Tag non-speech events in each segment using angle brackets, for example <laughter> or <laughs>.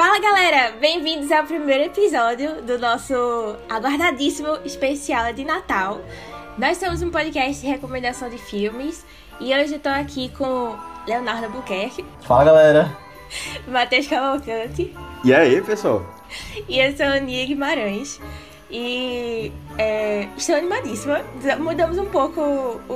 Fala galera, bem-vindos ao primeiro episódio do nosso aguardadíssimo especial de Natal. Nós somos um podcast de recomendação de filmes e hoje eu tô aqui com Leonardo Buquerque, <laughs> Fala galera! Matheus Cavalcante E aí, pessoal? e eu sou a Aninha Guimarães. E é, estou animadíssima. Mudamos um pouco o,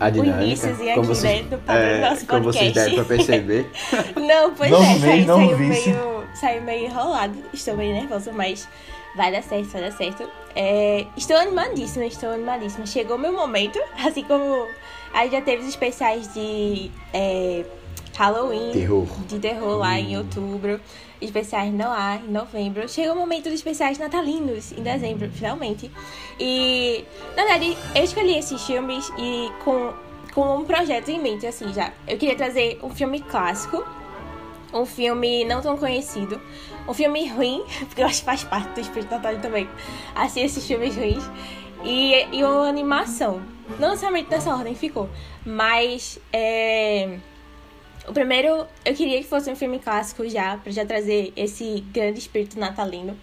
A o dinâmica. iníciozinho aqui, como vocês, né, do padrão é, do nosso como vocês podcast. devem pra perceber. <laughs> Não, pois Novo é, saiu, saiu meio, saiu meio enrolado. Estou meio nervosa, mas vai dar certo, vai dar certo. É, estou animadíssima, estou animadíssima. Chegou o meu momento, <laughs> assim como a gente já teve os especiais de é, Halloween, Terror. de terror lá em outubro, especiais não há em novembro. Chegou o momento dos especiais natalinos em dezembro, finalmente. E, na verdade, eu escolhi esses filmes e com, com um projeto em mente, assim, já. Eu queria trazer um filme clássico, um filme não tão conhecido, um filme ruim, <laughs> porque eu acho que faz parte do espírito natalino também, assim, esses filmes ruins, e, e uma animação. Não necessariamente nessa ordem ficou, mas é, o primeiro eu queria que fosse um filme clássico já, pra já trazer esse grande espírito natalino.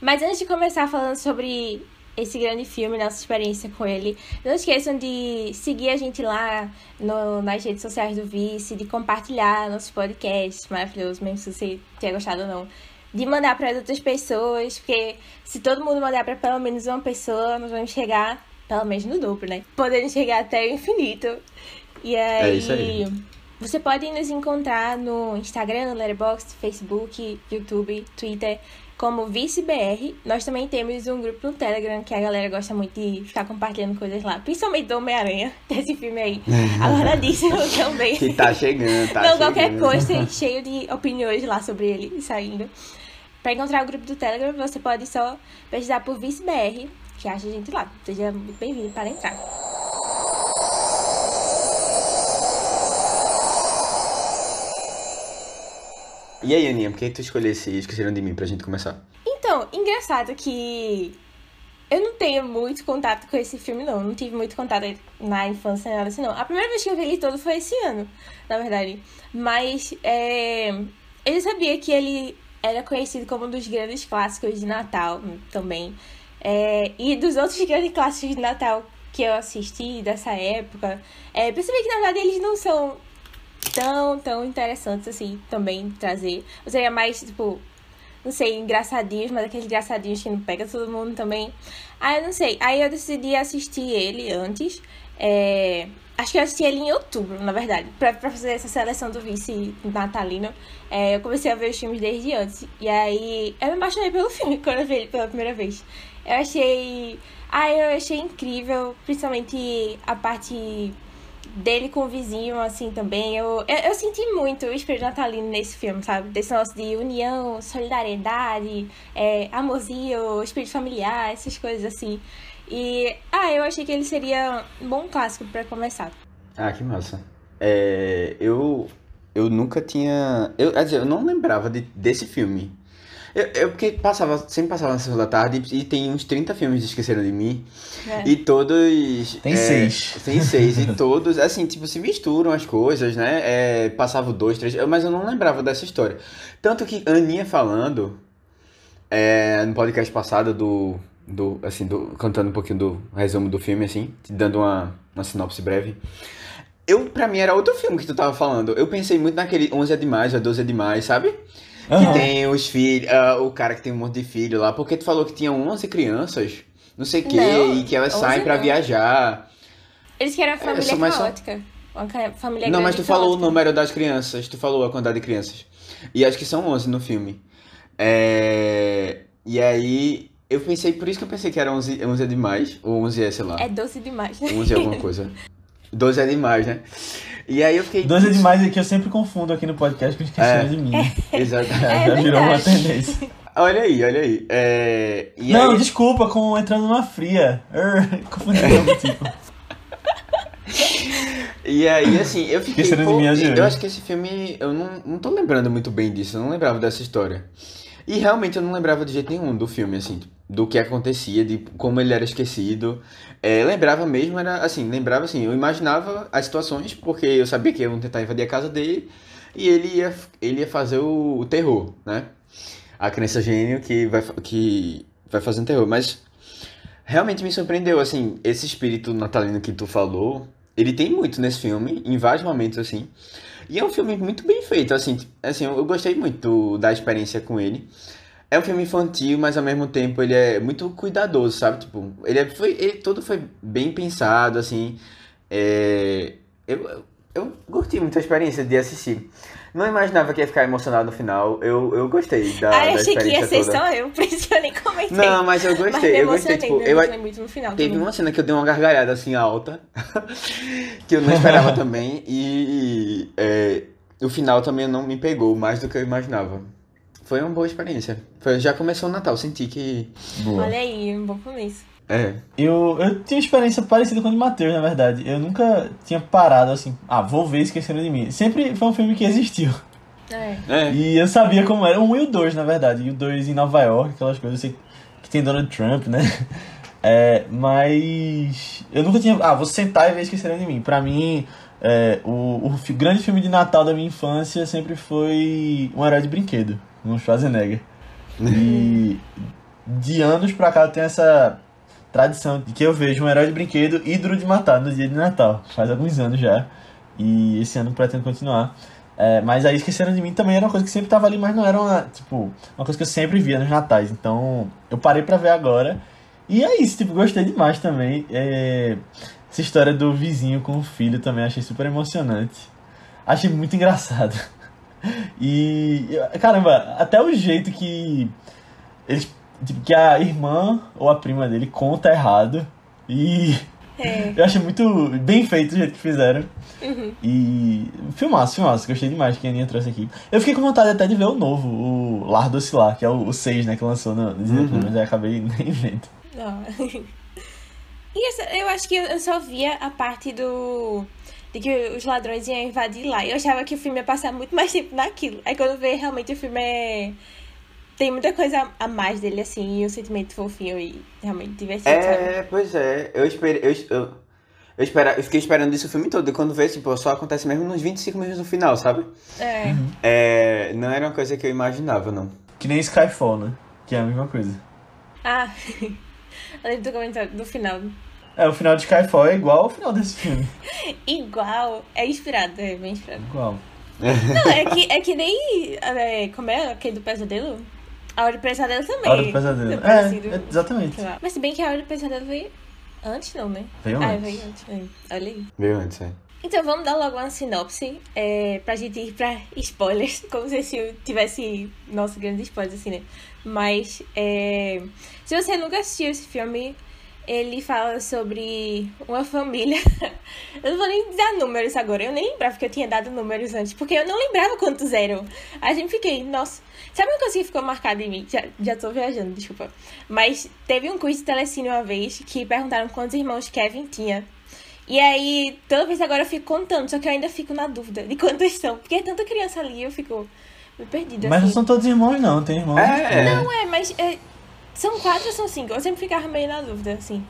Mas antes de começar falando sobre esse grande filme, nossa experiência com ele, não esqueçam de seguir a gente lá no- nas redes sociais do Vice, de compartilhar nossos podcasts maravilhosos, mesmo se você tenha gostado ou não. De mandar para outras pessoas, porque se todo mundo mandar para pelo menos uma pessoa, nós vamos chegar pelo menos no dobro, né? Podendo chegar até o infinito. E aí, É isso aí. Você pode nos encontrar no Instagram, Letterboxd, Facebook, YouTube, Twitter, como ViceBR. Nós também temos um grupo no Telegram que a galera gosta muito de ficar compartilhando coisas lá, principalmente do Homem-Aranha, <laughs> desse filme aí. Aguardadíssimo <laughs> também. Que tá chegando, tá Não, chegando. qualquer coisa, <laughs> cheio de opiniões lá sobre ele saindo. Pra encontrar o grupo do Telegram, você pode só pesquisar por ViceBR, que acha a gente lá. Seja muito bem-vindo para entrar. E aí, Aninha, por que tu escolheu esse Esqueceram de Mim pra gente começar? Então, engraçado que eu não tenho muito contato com esse filme, não. Não tive muito contato na infância, nada assim, não. A primeira vez que eu vi ele todo foi esse ano, na verdade. Mas é, já sabia que ele era conhecido como um dos grandes clássicos de Natal também. É, e dos outros grandes clássicos de Natal que eu assisti dessa época, é, percebi que na verdade eles não são tão, tão interessantes assim também trazer. Ou seria mais, tipo, não sei, engraçadinhos, mas aqueles engraçadinhos que não pega todo mundo também. Ah, eu não sei. Aí eu decidi assistir ele antes. É, Acho que eu assisti ele em outubro, na verdade, pra, pra fazer essa seleção do vice natalino. É, eu comecei a ver os filmes desde antes. E aí eu me apaixonei pelo <laughs> filme quando eu vi ele pela primeira vez. Eu achei. Ah, eu achei incrível, principalmente a parte dele com o vizinho, assim, também. Eu, eu, eu senti muito o espírito natalino nesse filme, sabe? Desse negócio de união, solidariedade, é, amorzinho, espírito familiar, essas coisas assim. E, ah, eu achei que ele seria um bom clássico pra começar. Ah, que massa. É, eu, eu nunca tinha. Eu, quer dizer, eu não lembrava de, desse filme. Eu, eu porque passava, sempre passava na sessão da tarde e tem uns 30 filmes que esqueceram de mim. né? E todos. Tem é, seis. Tem seis. E <laughs> todos, assim, tipo, se misturam as coisas, né? É, passava dois, três. eu- Mas eu não lembrava dessa história. Tanto que Aninha falando é, no podcast passado do. do assim, do, cantando um pouquinho do resumo do filme, assim, te dando uma, uma sinopse breve. Eu, pra mim, era outro filme que tu tava falando. Eu pensei muito naquele 11 é demais, ou 12 é demais, sabe? Que Aham. tem os filhos, ah, o cara que tem um monte de filho lá, porque tu falou que tinha 11 crianças, não sei o quê, Não, e que elas 11 saem pra não. viajar. Eles querem uma família sou mais só- caótica. Uma ca- família não, mas tu e falou o caótica. número das crianças, tu falou a quantidade de crianças. E acho que são 11 no filme. É... E aí, eu pensei, por isso que eu pensei que era 11, 11 é demais, ou 11 é, sei lá, É doce demais, né? 11 é alguma coisa. <laughs> 12 é demais, né? E aí eu fiquei... Dois é demais é que eu sempre confundo aqui no podcast com esqueceram É. de mim. <laughs> Exato. É Já virou uma tendência. Olha aí, olha aí. É... E não, aí... desculpa, com entrando numa fria. Er, <laughs> Confundi o tipo. E aí, assim, eu fiquei. Pô, eu acho que esse filme. Eu não, não tô lembrando muito bem disso, eu não lembrava dessa história. E realmente eu não lembrava de jeito nenhum do filme, assim, do que acontecia, de como ele era esquecido. É, lembrava mesmo, era assim, lembrava assim, eu imaginava as situações, porque eu sabia que iam tentar invadir a casa dele. e ele ia, ele ia fazer o, o terror, né? A criança gênio que vai, que vai fazer um terror. Mas realmente me surpreendeu, assim, esse espírito natalino que tu falou, ele tem muito nesse filme, em vários momentos, assim. E é um filme muito bem feito, assim, assim eu gostei muito da experiência com ele. É um filme infantil, mas ao mesmo tempo ele é muito cuidadoso, sabe? Tipo, ele, é, foi, ele todo foi bem pensado, assim. É, eu, eu curti muito a experiência de assistir. Não imaginava que ia ficar emocionado no final. Eu, eu gostei da, Ah, eu achei que ia ser toda. só eu, por isso que eu nem comentei. Não, mas eu Mas gostei. eu gostei, emocionei, tipo, eu, muito no final. Teve uma cena que eu dei uma gargalhada assim alta, <laughs> que eu não esperava <laughs> também, e é, o final também não me pegou mais do que eu imaginava. Foi uma boa experiência. Foi, já começou o Natal, senti que. Boa. Olha aí, um bom começo. É. Eu, eu tinha uma experiência parecida com a de Matheus, na verdade. Eu nunca tinha parado assim, ah, vou ver Esquecendo de Mim. Sempre foi um filme que existiu. É. É. E eu sabia como era. Um e o dois, na verdade. E o dois em Nova York, aquelas coisas. Sei que tem Donald Trump, né? <laughs> É, mas. Eu nunca tinha. Ah, vou sentar e ver Esqueceram de Mim. Pra mim, é, o, o grande filme de Natal da minha infância sempre foi Um Herói de Brinquedo, um Schwarzenegger. E <laughs> de anos pra cá tenho essa tradição de que eu vejo um herói de brinquedo e Duro de Matar no dia de Natal. Faz alguns anos já. E esse ano pretendo continuar. É, mas aí Esqueceram de Mim também era uma coisa que sempre tava ali, mas não era uma, tipo, uma coisa que eu sempre via nos natais. Então eu parei pra ver agora. E é isso, tipo, gostei demais também. É, essa história do vizinho com o filho também achei super emocionante. Achei muito engraçado. <laughs> E, caramba, até o jeito que eles, tipo, que a irmã ou a prima dele conta errado. E É. eu achei muito bem feito o jeito que fizeram. Uhum. E filmaço, filmaço, gostei demais que a Aninha trouxe aqui. Eu fiquei com vontade até de ver o novo, o Lar do Oscilar, que é o 6, né, que lançou no Disney Uhum. Mas aí acabei <laughs> nem vendo. <laughs> E essa- eu acho que eu só via a parte do. De que os ladrões iam invadir lá. Eu achava que o filme ia passar muito mais tempo naquilo. Aí quando vê, realmente o filme é. Tem muita coisa a mais dele, assim, e um sentimento fofinho e realmente divertido, sabe? É, pois é. Eu esperei. Eu, eu, eu, espera, eu fiquei esperando isso o filme todo. E quando vê, tipo, só acontece mesmo nos 25 minutos no final, sabe? É. É, não era uma coisa que eu imaginava, não. Que nem Skyfall, né? Que é a mesma coisa. Ah, <laughs> eu lembro do comentário do final. É, o final de Skyfall é igual ao final desse filme. <laughs> Igual, é inspirado, é bem inspirado. Igual. Não, é que, é que nem. é, como é aquele do pesadelo? A Hora do Pesadelo também. A Hora do Pesadelo. É É, parecido. é, exatamente. Mas se bem que a Hora do Pesadelo veio antes, não, né? Veio ah, antes. veio antes. é. Olha aí. Veio antes, é. Então vamos dar logo uma sinopse é, pra gente ir pra spoilers, <laughs> como se esse tivesse, nossa, grandes spoilers assim, né? Mas, é, se você nunca assistiu esse filme, ele fala sobre uma família. <laughs> eu não vou nem dar números agora, eu nem lembrava que eu tinha dado números antes, porque eu não lembrava quantos eram. A gente fiquei, nossa. Sabe uma coisa que ficou marcada em mim? Já, já tô viajando, desculpa. Mas teve um quiz de telecine uma vez que perguntaram quantos irmãos Kevin tinha. E aí, toda vez agora eu fico contando, só que eu ainda fico na dúvida de quantos são. Porque é tanta criança ali, eu fico me perdida. Mas não assim. são todos irmãos, não. Tem irmãos. É. Não, é, mas é, são quatro ou são cinco? Eu sempre ficava meio na dúvida, assim.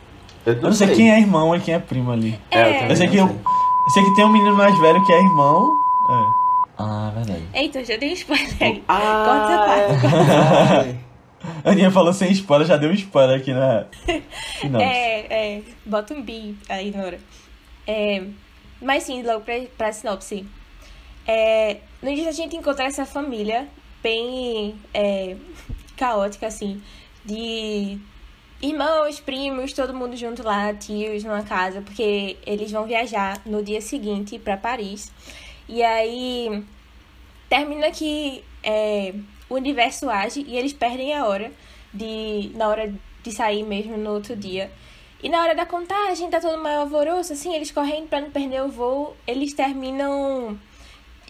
Eu Eu não sei quem é irmão e quem é primo ali. É, eu É. também Eu sei não que, eu, eu sei que tem um menino mais velho que é irmão. É. Ah, verdade. Eita, já dei um spoiler aí. Ah, Corta essa parte. <laughs> A Aninha falou sem spoiler, já deu um spoiler aqui na. Não. É, é, bota um bi aí na hora. É, mas sim, logo pra, pra sinopse. É, no início a gente encontra essa família bem é, caótica, assim, de irmãos, primos, todo mundo junto lá, tios numa casa, porque eles vão viajar no dia seguinte pra Paris. E aí termina que é, o universo age e eles perdem a hora de na hora de sair mesmo no outro dia. E na hora da contagem, tá todo meio alvoroço, assim, eles correndo pra não perder o voo, eles terminam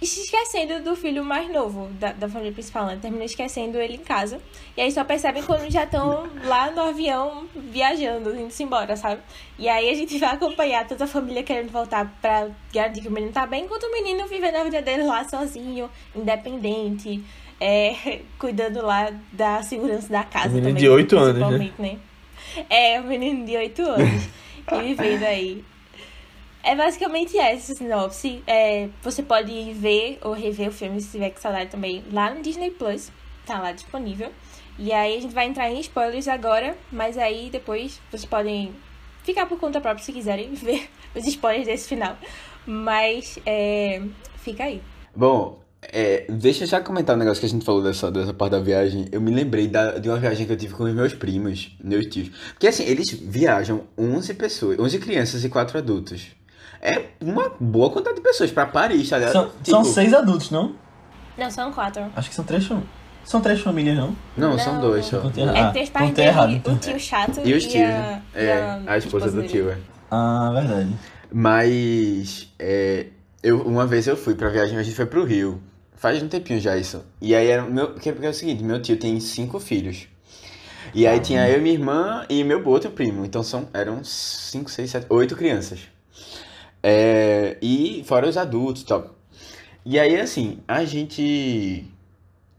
esquecendo do filho mais novo da, da família principal, né? Terminam esquecendo ele em casa. E aí só percebem quando já estão lá no avião viajando, indo-se embora, sabe? E aí a gente vai acompanhar toda a família querendo voltar pra garantir que o menino tá bem, enquanto o menino vivendo a vida dele lá sozinho, independente, é, <laughs> cuidando lá da segurança da casa. O menino também, de oito anos, né? principalmente, né? É, o menino de 8 anos. <laughs> e vivendo aí. É basicamente essa a sinopse. É, você pode ver ou rever o filme se tiver com saudade também lá no Disney Plus. Tá lá disponível. E aí a gente vai entrar em spoilers agora, mas aí depois vocês podem ficar por conta própria se quiserem <laughs> ver os spoilers desse final. Mas é, fica aí. Bom, é, deixa eu já comentar um negócio que a gente falou dessa, dessa parte da viagem. Eu me lembrei da, de uma viagem que eu tive com os meus primos, meus tios. Porque assim, eles viajam 11 pessoas, 11 crianças e 4 adultos. É uma boa quantidade de pessoas pra Paris, tá ligado? São, Tipo, são seis adultos, não? Não, são quatro. Acho que são três famílias. São três famílias, não? Não, são Não. dois só. Contei É que tem os pais dele, errado, então. o tio chato E os tios, a, né? e É, a esposa do tio, é. Ah, verdade. Mas é, eu, uma vez eu fui pra viagem, a gente foi pro Rio. Faz um tempinho já isso. E aí era o meu. Porque é o seguinte, meu tio tem cinco filhos. E aí tinha eu, minha irmã e meu outro primo. Então são, eram cinco, seis, sete, oito crianças. É, e fora os adultos e tal. E aí, assim, a gente.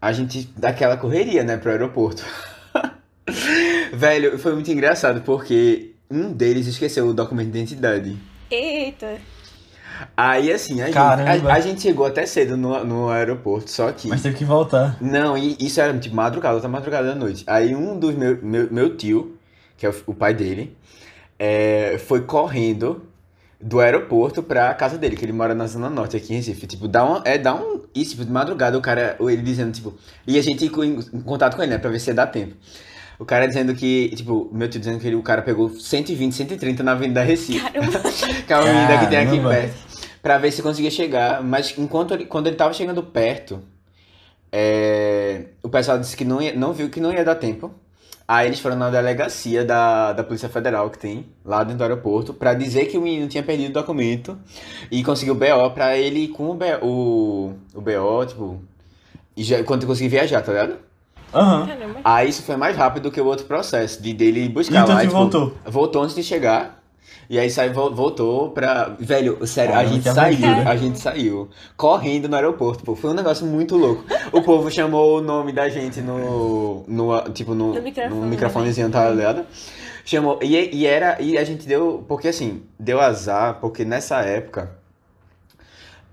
A gente daquela correria, né, pro aeroporto. <laughs> Velho, foi muito engraçado porque um deles esqueceu o documento de identidade. Eita. Aí, assim, a gente, a, a gente chegou até cedo no, no aeroporto, só que. Mas teve que voltar. Não, e isso era tipo madrugada, outra madrugada da noite. Aí um dos meu, meu, meu tio, que é o, o pai dele, é, foi correndo do aeroporto pra casa dele, que ele mora na Zona Norte aqui em Recife. Tipo, dá um. É, dá um. Isso, tipo, de madrugada, o cara, ele dizendo, tipo. E a gente com- em, em contato com ele, né? Pra ver se ia dar tempo. O cara dizendo que, tipo, meu tio dizendo que ele, o cara pegou 120, 130 na Avenida Recife. Caramba. <laughs> que é a avenida que tem aqui Caramba. perto. Pra ver se conseguia chegar. Mas enquanto ele, quando ele tava chegando perto, é, o pessoal disse que não, ia, não viu que não ia dar tempo. Aí eles foram na delegacia da, da Polícia Federal que tem lá dentro do aeroporto pra dizer que o menino tinha perdido o documento e conseguiu o BO pra ele ir com o, B- o, o BO, tipo, e já, quando conseguir viajar, tá ligado? Aham. Caramba. Aí isso foi mais rápido que o outro processo, de dele buscar então lá. que tipo, voltou? Voltou antes de chegar. E aí saiu, vol- voltou pra. Velho, sério, a Caramba, gente saiu, aventura. a gente saiu correndo no aeroporto, pô. Foi um negócio muito louco. O povo chamou o nome da gente no. no tipo, no, No microfone, no microfonezinho, tá ligado? Chamou. E, e era. E a gente deu. Porque assim, deu azar, porque nessa época.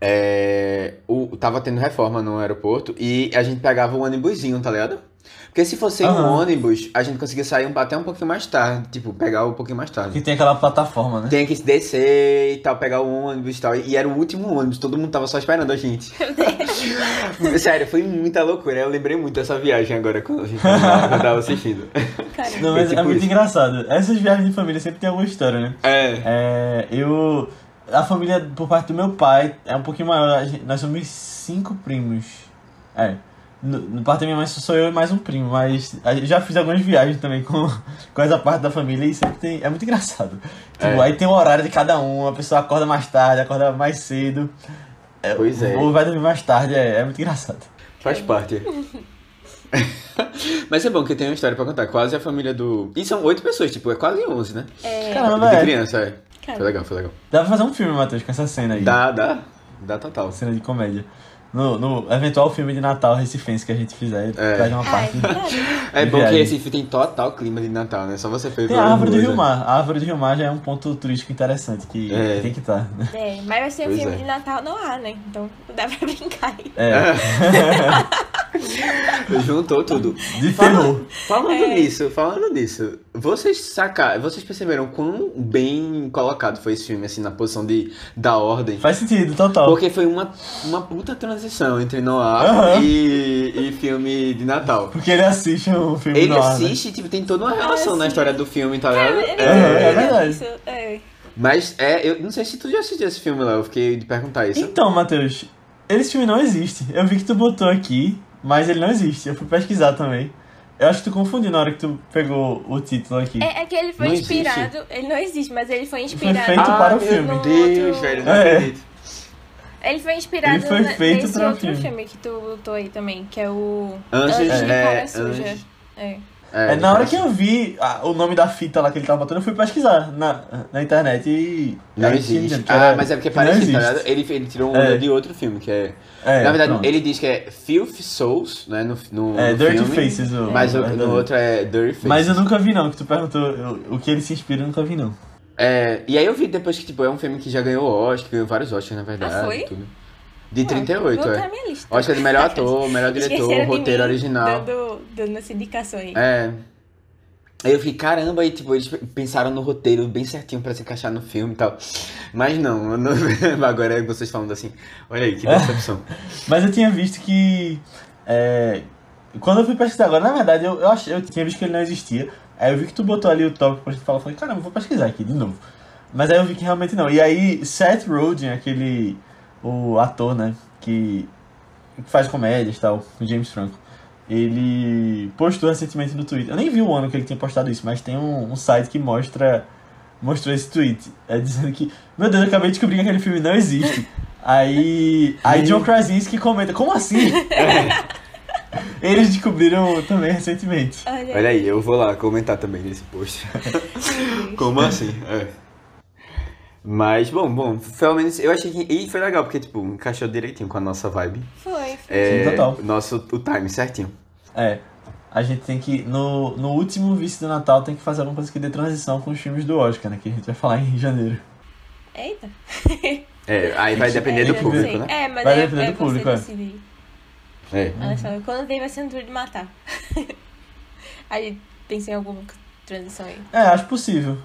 É, o, tava tendo reforma no aeroporto e a gente pegava o ônibusinho, tá ligado? Porque se fosse um ônibus, a gente conseguia sair um, até um pouquinho mais tarde, tipo, pegar um pouquinho mais tarde. Que tem aquela plataforma, né? Tem que descer e tal, pegar o ônibus e tal. E era o último ônibus, todo mundo tava só esperando a gente. <laughs> Sério, foi muita loucura. Eu lembrei muito dessa viagem agora quando a gente tava, quando eu tava assistindo. Caramba. Não, mas tipo é muito isso. engraçado. Essas viagens de família sempre tem alguma história, né? É. É, eu. A família, por parte do meu pai, é um pouquinho maior. A gente- nós somos cinco primos. É. No, no parte da minha mãe sou eu e mais um primo, mas já fiz algumas viagens também com, <laughs> com essa parte da família e sempre tem. É muito engraçado. Tipo, É. aí tem o horário de cada um, a pessoa acorda mais tarde, acorda mais cedo. É, Pois é. Ou vai dormir mais tarde, é, é muito engraçado. Faz parte. <laughs> Mas é bom que tem uma história pra contar. Quase a família do. E são oito pessoas, tipo, é quase onze, né? É, Caramba, De é. criança, é. Cara. Foi legal, foi legal. Dá pra fazer um filme, Matheus, com essa cena aí. Dá, dá. Dá total. Cena de comédia. No, no eventual filme de Natal recifense que a gente fizer, É. traz uma é parte. É De bom que. Recife tem total clima de Natal, né? Só você foi Tem a árvore do Rio? Mar. A árvore do Rio Mar já é um ponto turístico interessante que É. tem que estar. né? É, mas vai ser um filme é. de Natal, não há, né? Então dá pra brincar aí. É, <laughs> <laughs> <laughs> Juntou tudo. de terror. Falando É. nisso, falando nisso, vocês sacaram, vocês perceberam quão bem colocado foi esse filme, assim, na posição de, da ordem? Faz sentido, total. Porque foi uma, uma puta transição entre Noir Aham. e, e filme de Natal. Porque ele assiste um filme Ele no ar, né? assiste, tipo, tem toda uma relação Ah, na história do filme, tá ligado? É, É, é verdade. Isso, é. Mas é, eu não sei se tu já assistiu esse filme, Léo, eu fiquei de perguntar isso. Então, Matheus, esse filme não existe. Eu vi que tu botou aqui, mas ele não existe. Eu fui pesquisar também. Eu acho que tu confundiu na hora que tu pegou o título aqui. É, é que ele foi Não existe? inspirado. Ele não existe, mas ele foi inspirado. feito para o meu filme. Deus, No velho, não É. acredito. Ele foi inspirado Ele foi na- feito nesse outro filme. filme. que tu botou aí também, que é o Anjos, Anjos de é, Cara Suja. Anjos. É. É, na hora que eu vi ah, o nome da fita lá que ele tava botando, eu fui pesquisar na, na internet e. Não tinha existe. que Ah, era- mas é porque parece, tá existe. ligado? Ele, ele tirou um É. de outro filme, que é... É, Na verdade, pronto. ele diz que é Filth Souls, né, no, no, É, no Dirty filme, Faces, o- mas o- é, no outro é Dirty Faces. Mas eu nunca vi não, que tu perguntou o, o que ele se inspira, eu nunca vi não. É, e aí eu vi depois que, tipo, é um filme que já ganhou Oscar, ganhou vários Oscars, na verdade. Ah, foi? Tudo. De 38, Vou é. minha lista. Oscar de melhor ator, <laughs> melhor diretor, roteiro mim, original. Dando, dando essa indicação aí. É. Aí eu fiquei, caramba, aí tipo, eles pensaram no roteiro bem certinho pra se encaixar no filme e tal. Mas não, não- <laughs> agora vocês falando assim, olha aí, que decepção. <laughs> Mas eu tinha visto que. é, quando eu fui pesquisar agora, na verdade, eu, eu, achei, eu tinha visto que ele não existia. Aí eu vi que tu botou ali o tópico pra gente falar. Eu falei, caramba, vou pesquisar aqui de novo. Mas aí eu vi que realmente não. E aí, Seth Rogen, aquele. O ator, né? Que, que faz comédias e tal, o James Franco. Ele postou recentemente no Twitter. Eu nem vi o ano que ele tinha postado isso, mas tem um, um site que mostra. Mostrou esse tweet. É dizendo que. Meu Deus, eu acabei de descobrir que aquele filme não existe. Aí. Aí John Krasinski comenta, como assim? <laughs> Eles descobriram também recentemente. Olha, Olha aí, eu vou lá comentar também nesse post. Como assim? É. Mas, bom, bom, pelo menos eu achei que. E foi legal, porque, tipo, encaixou direitinho com a nossa vibe. Foi, foi. É, Sim, total. Nosso, o time certinho. É. A gente tem que. No, no último vice do Natal tem que fazer alguma coisa que dê transição com os filmes do Oscar, né? Que a gente vai falar em janeiro. Eita. É, aí vai depender É, do público, sei. né? É, mas Vai é, depender é do público, é. decidir. É. Olha só, quando vem vai ser um duro de matar. <laughs> aí pensei em alguma transição aí. É, acho possível.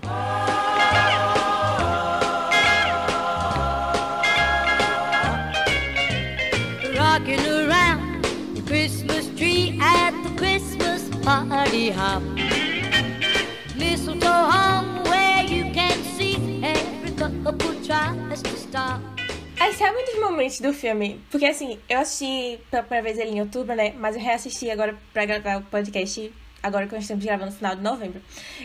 Rocking around the Christmas tree at the Christmas party hop. Mistletoe hung where you can see every couple tries to stop. Dos momentos do filme? Porque assim, eu assisti pela primeira vez ele em outubro, né? Mas eu reassisti agora pra gravar o podcast, agora que nós estamos gravando no final de novembro.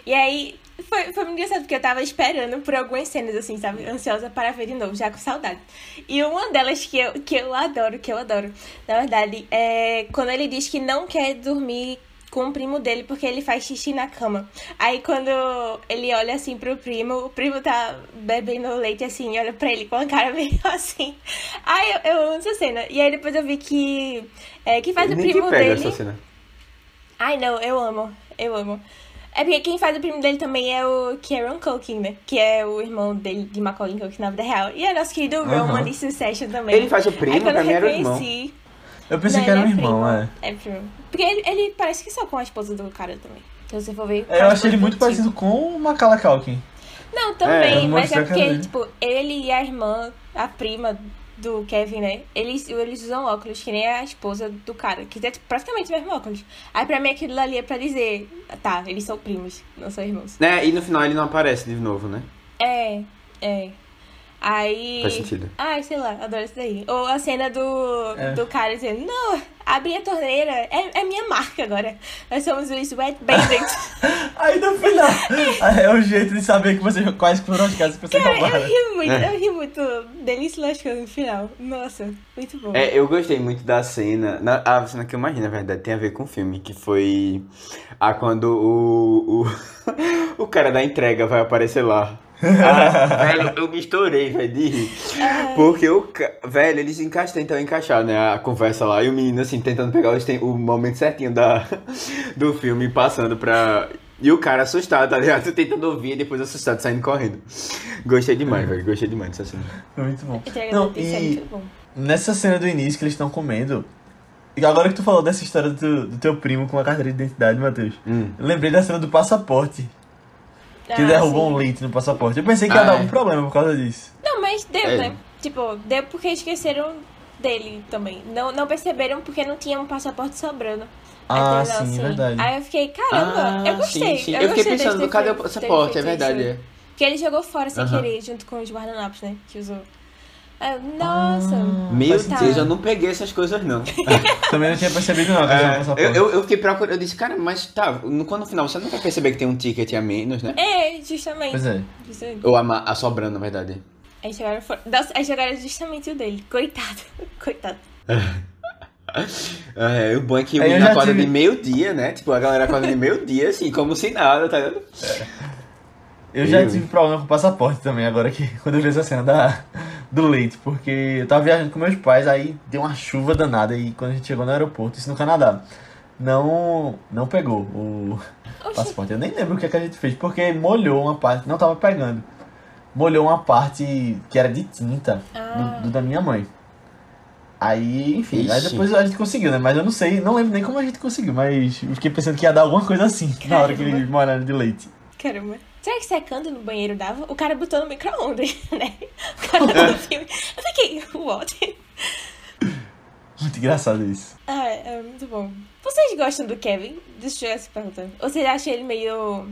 E aí foi, foi muito engraçado, porque eu tava esperando por algumas cenas, assim, sabe? Ansiosa para ver de novo, já com saudade. E uma delas que eu, que eu adoro, que eu adoro, na verdade, é quando ele diz que não quer dormir com o primo dele porque ele faz xixi na cama. Aí quando ele olha assim pro primo, o primo tá bebendo leite assim, e olha pra ele com a cara <laughs> meio assim. Ai, eu, eu amo essa cena. E aí depois eu vi que. É, que faz o primo dele. essa cena. Ai, não, eu amo, eu amo. É porque quem faz o primo dele também é o Kieran Culkin, né? Que é o irmão dele de Macaulay Culkin na vida real. E é nosso querido Aham. Roman de Succession também. Ele faz o primo, Aí quando eu o irmão. reconheci... Eu pensei Não, que era um é irmão, primo. é. É primo. Porque ele, ele parece que só com a esposa do cara também. Se você for ver. É, Eu achei ele muito parecido com o Macaulay Culkin. Não, É, também, eu mas é porque, dele. tipo, ele e a irmã, a prima do Kevin, né? Eles, eles usam óculos, que nem a esposa do cara, que é tipo, praticamente o mesmo óculos. Aí pra mim aquilo ali é pra dizer, tá, eles são primos, não são irmãos. Né? E no final ele não aparece de novo, né? É, é. Aí. Faz sentido. Ai, sei lá, adoro isso daí. Ou a cena do, É. do cara dizendo, não, abri a torneira, é, é minha marca agora. Nós somos os Wet Bandits. <laughs> Aí no final, <laughs> é o jeito de saber que você, quais foram as casas que você Cara, roubaram. eu ri muito, eu ri muito dele se lascando no final. Nossa, muito bom. É, eu gostei muito da cena. na- a cena que eu ri, na verdade, tem a ver com o filme, que foi a quando o, o, <laughs> o cara da entrega vai aparecer lá. Ah, velho, eu me estourei, velho, de rir. Porque o velho, eles encaixam, tentam encaixar, né, a conversa lá, e o menino, assim, tentando pegar tem- o momento certinho da, <laughs> do filme, passando pra. E o cara assustado, tá ligado? <laughs> Tentando ouvir e depois assustado, saindo correndo. Gostei demais, velho, gostei demais dessa cena. Foi muito bom. Não, é e muito bom. nessa cena do início que eles estão comendo. E agora que tu falou dessa história do, do teu primo com a carteira de identidade, Matheus, Hum. lembrei da cena do passaporte. Que Ah, derrubou sim. um leite no passaporte. Eu pensei que ia Ah, dar é. algum problema por causa disso. Não, mas deu, É. né? Tipo, deu porque esqueceram dele também. Não, não perceberam porque não tinha um passaporte sobrando. Ah, Aí, sim, assim, verdade. Aí eu fiquei, caramba, eu gostei. sim, sim. Eu, Eu, fiquei pensando, cadê o passaporte? É verdade. isso. é. Que ele jogou fora sem Aham. querer, junto com os guardanapos, né? Que usou. Eu, Nossa. Meu Faz Deus, eu não peguei essas coisas, não. <laughs> Também não tinha percebido não É, eu, eu, eu fiquei procurando, eu disse, cara, mas tá, no, quando no final você não vai perceber que tem um ticket a menos, né? É, justamente. Pois é. Justamente. Ou a, a sobrando, na verdade. Aí jogaram. Nossa, aí jogaram justamente o dele. Coitado. <laughs> Coitado. É, o bom é que o menino acorda tive- de meio-dia, né? Tipo, a galera acorda de meio-dia, assim, como se nada, tá ligado? Eu já Eu- tive problema com o passaporte também, agora que <laughs> quando eu vi essa cena da, do leite, porque eu tava viajando com meus pais, aí deu uma chuva danada e quando a gente chegou no aeroporto, isso no Canadá, não, não pegou o Oxi. passaporte. Eu nem lembro o que, é que a gente fez, porque molhou uma parte, não tava pegando. molhou uma parte que era de tinta Ah. do, do da minha mãe. Aí, enfim, aí Ixi. depois a gente conseguiu, né? Mas eu não sei, não lembro nem como a gente conseguiu, mas eu fiquei pensando que ia dar alguma coisa assim na hora que ele Caramba. molharam de leite. Caramba. Será que secando no banheiro dava? O cara botou no micro-ondas, <laughs> né? O cara do filme. Eu fiquei, what? Muito engraçado isso. Ah, é muito bom. Vocês gostam do Kevin? Deixa eu essa pergunta. Ou vocês acham ele meio.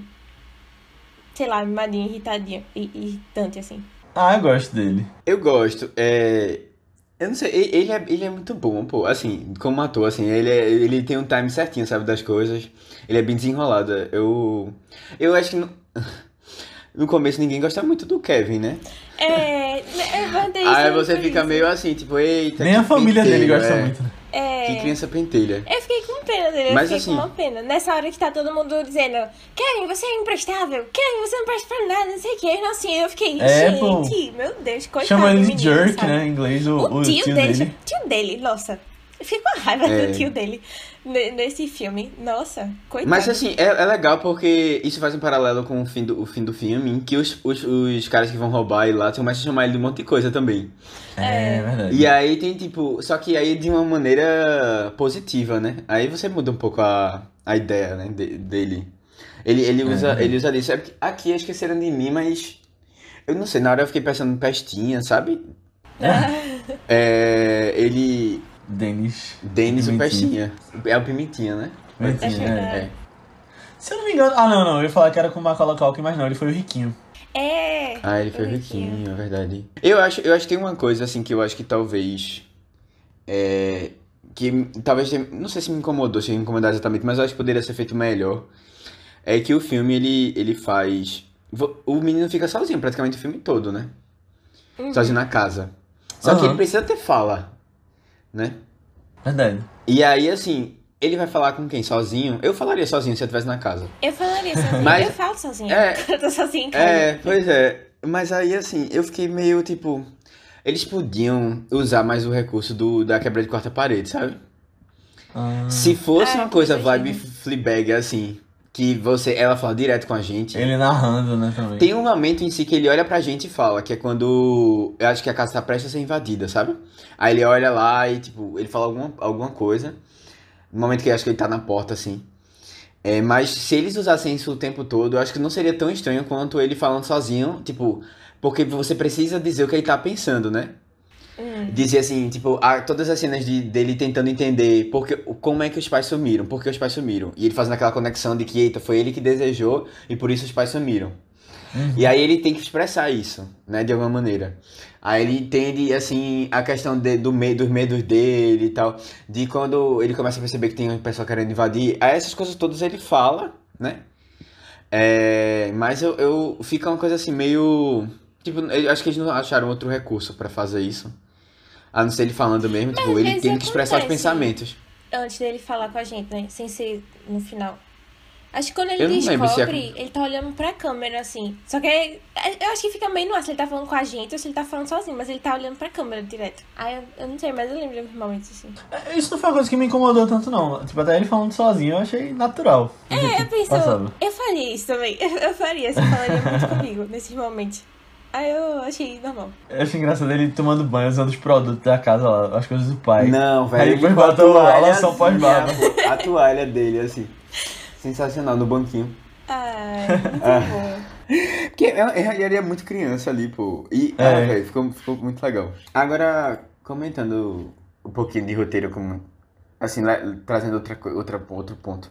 Sei lá, mimadinho, irritadinho, irritante, assim? Ah, eu gosto dele. Eu gosto. É... Eu não sei, ele é, ele é muito bom, pô. Assim, como ator, assim, ele, é- ele tem um time certinho, sabe, das coisas. Ele é bem desenrolado. Eu. Eu acho que no, no começo ninguém gosta muito do Kevin, né? É. é mandei Aí você fica isso. meio assim, tipo, eita. Nem a família dele gosta é. muito. né? É. Que criança pentelha. Eu fiquei com pena dele, eu Mas fiquei assim- com uma pena. Nessa hora que tá todo mundo dizendo, Kevin, você é imprestável, Kevin, você não presta pra nada, não sei o que. Não, assim, eu fiquei, É, gente, pô. meu Deus, coitado Chama ele de menino, jerk, sabe? né? Em inglês, o, O, o tio, tio dele, dele. tio dele, nossa. Eu fiquei com a raiva É. do tio dele nesse filme. Nossa, coitado. Mas assim, é, é legal porque isso faz um paralelo com o fim do, o fim do filme, em que os, os, os caras que vão roubar ele lá começam a chamar ele de um monte de coisa também. É, verdade. E aí tem tipo. Só que aí de uma maneira positiva, né? Aí você muda um pouco a, a ideia, né? de- dele. Ele, ele, usa, É. ele usa disso. É porque aqui esqueceram de mim, mas. Eu não sei, na hora eu fiquei pensando em pestinha, sabe? É. Ele. Denis. Denis o. Pestinha. É o Pimentinha, né? Pimentinha, é. É. Se eu não me engano. Ah, não, não. Eu ia falar que era com o Macaulay Culkin, mas não, ele foi o riquinho. É. Ah, ele foi o riquinho, é verdade. Eu acho, eu acho que tem uma coisa assim que eu acho que talvez. É, que talvez não sei se me incomodou, se me incomodar exatamente, mas eu acho que poderia ser feito melhor. É que o filme ele, ele faz. O menino fica sozinho praticamente o filme todo, né? Uhum. Sozinho na casa. Só que Aham. ele precisa ter fala, né? Verdade. E aí, assim, ele vai falar com quem? Sozinho? Eu falaria sozinho se eu estivesse na casa. Eu falaria sozinha. Mas- Eu falo sozinha. É. <laughs> Eu tô sozinha em casa. É, pois é. Mas aí, assim, eu fiquei meio tipo. Eles podiam usar mais o recurso do, da quebra de quarta parede, sabe? Ah, Se fosse É, uma coisa vibe Fleabag, assim, que você, ela fala direto com a gente. Ele narrando, né, também. Tem um momento em si que ele olha pra gente e fala, que é quando eu acho que a casa tá prestes a ser invadida, sabe? Aí ele olha lá e, tipo, ele fala alguma, alguma coisa. No momento que eu acho que ele tá na porta, assim. É, mas se eles usassem isso o tempo todo, eu acho que não seria tão estranho quanto ele falando sozinho, tipo, porque você precisa dizer o que ele tá pensando, né? Hum. Dizer assim, tipo, a- todas as cenas de, dele tentando entender porque, como é que os pais sumiram, por que os pais sumiram. E ele fazendo aquela conexão de que, eita, foi ele que desejou e por isso os pais sumiram. E aí ele tem que expressar isso, né, de alguma maneira. Aí ele entende, assim, a questão de, do me, dos medos dele e tal, de quando ele começa a perceber que tem um pessoal querendo invadir, aí essas coisas todas ele fala, né? É, mas eu, eu fica uma coisa assim meio, tipo, eu acho que eles não acharam outro recurso pra fazer isso. A não ser ele falando mesmo, tipo, ele tem que expressar os acontece. pensamentos. Antes dele falar com a gente, né? Sem ser no final. Acho que quando ele é- descobre, ele tá olhando pra câmera, assim. Só que é- eu acho que fica meio no ar se ele tá falando com a gente ou se ele tá falando sozinho, mas ele tá olhando pra câmera direto. Ah, eu, eu não sei, mas eu lembro de alguns momentos assim. É, Isso não foi uma coisa que me incomodou tanto, não. Tipo, até ele falando sozinho, eu achei natural. É, eu penso, passava. eu faria isso também. Eu, <laughs> eu faria, você falaria muito comigo nesses momentos. Aí eu achei normal. Eu achei engraçado ele tomando banho, usando os produtos da casa lá, as coisas do pai. Não, velho. Aí ele depois botou a toalha loção assim, pós-barba. A, toalha dele, assim. Sensacional, no banquinho. Ai, <laughs> muito Ah. bom. Porque eu- eu- ele é muito criança ali, pô. E, É. ah, velho, ficou, ficou muito legal. Agora, comentando um pouquinho de roteiro, como, assim, trazendo outra, outra, outro ponto.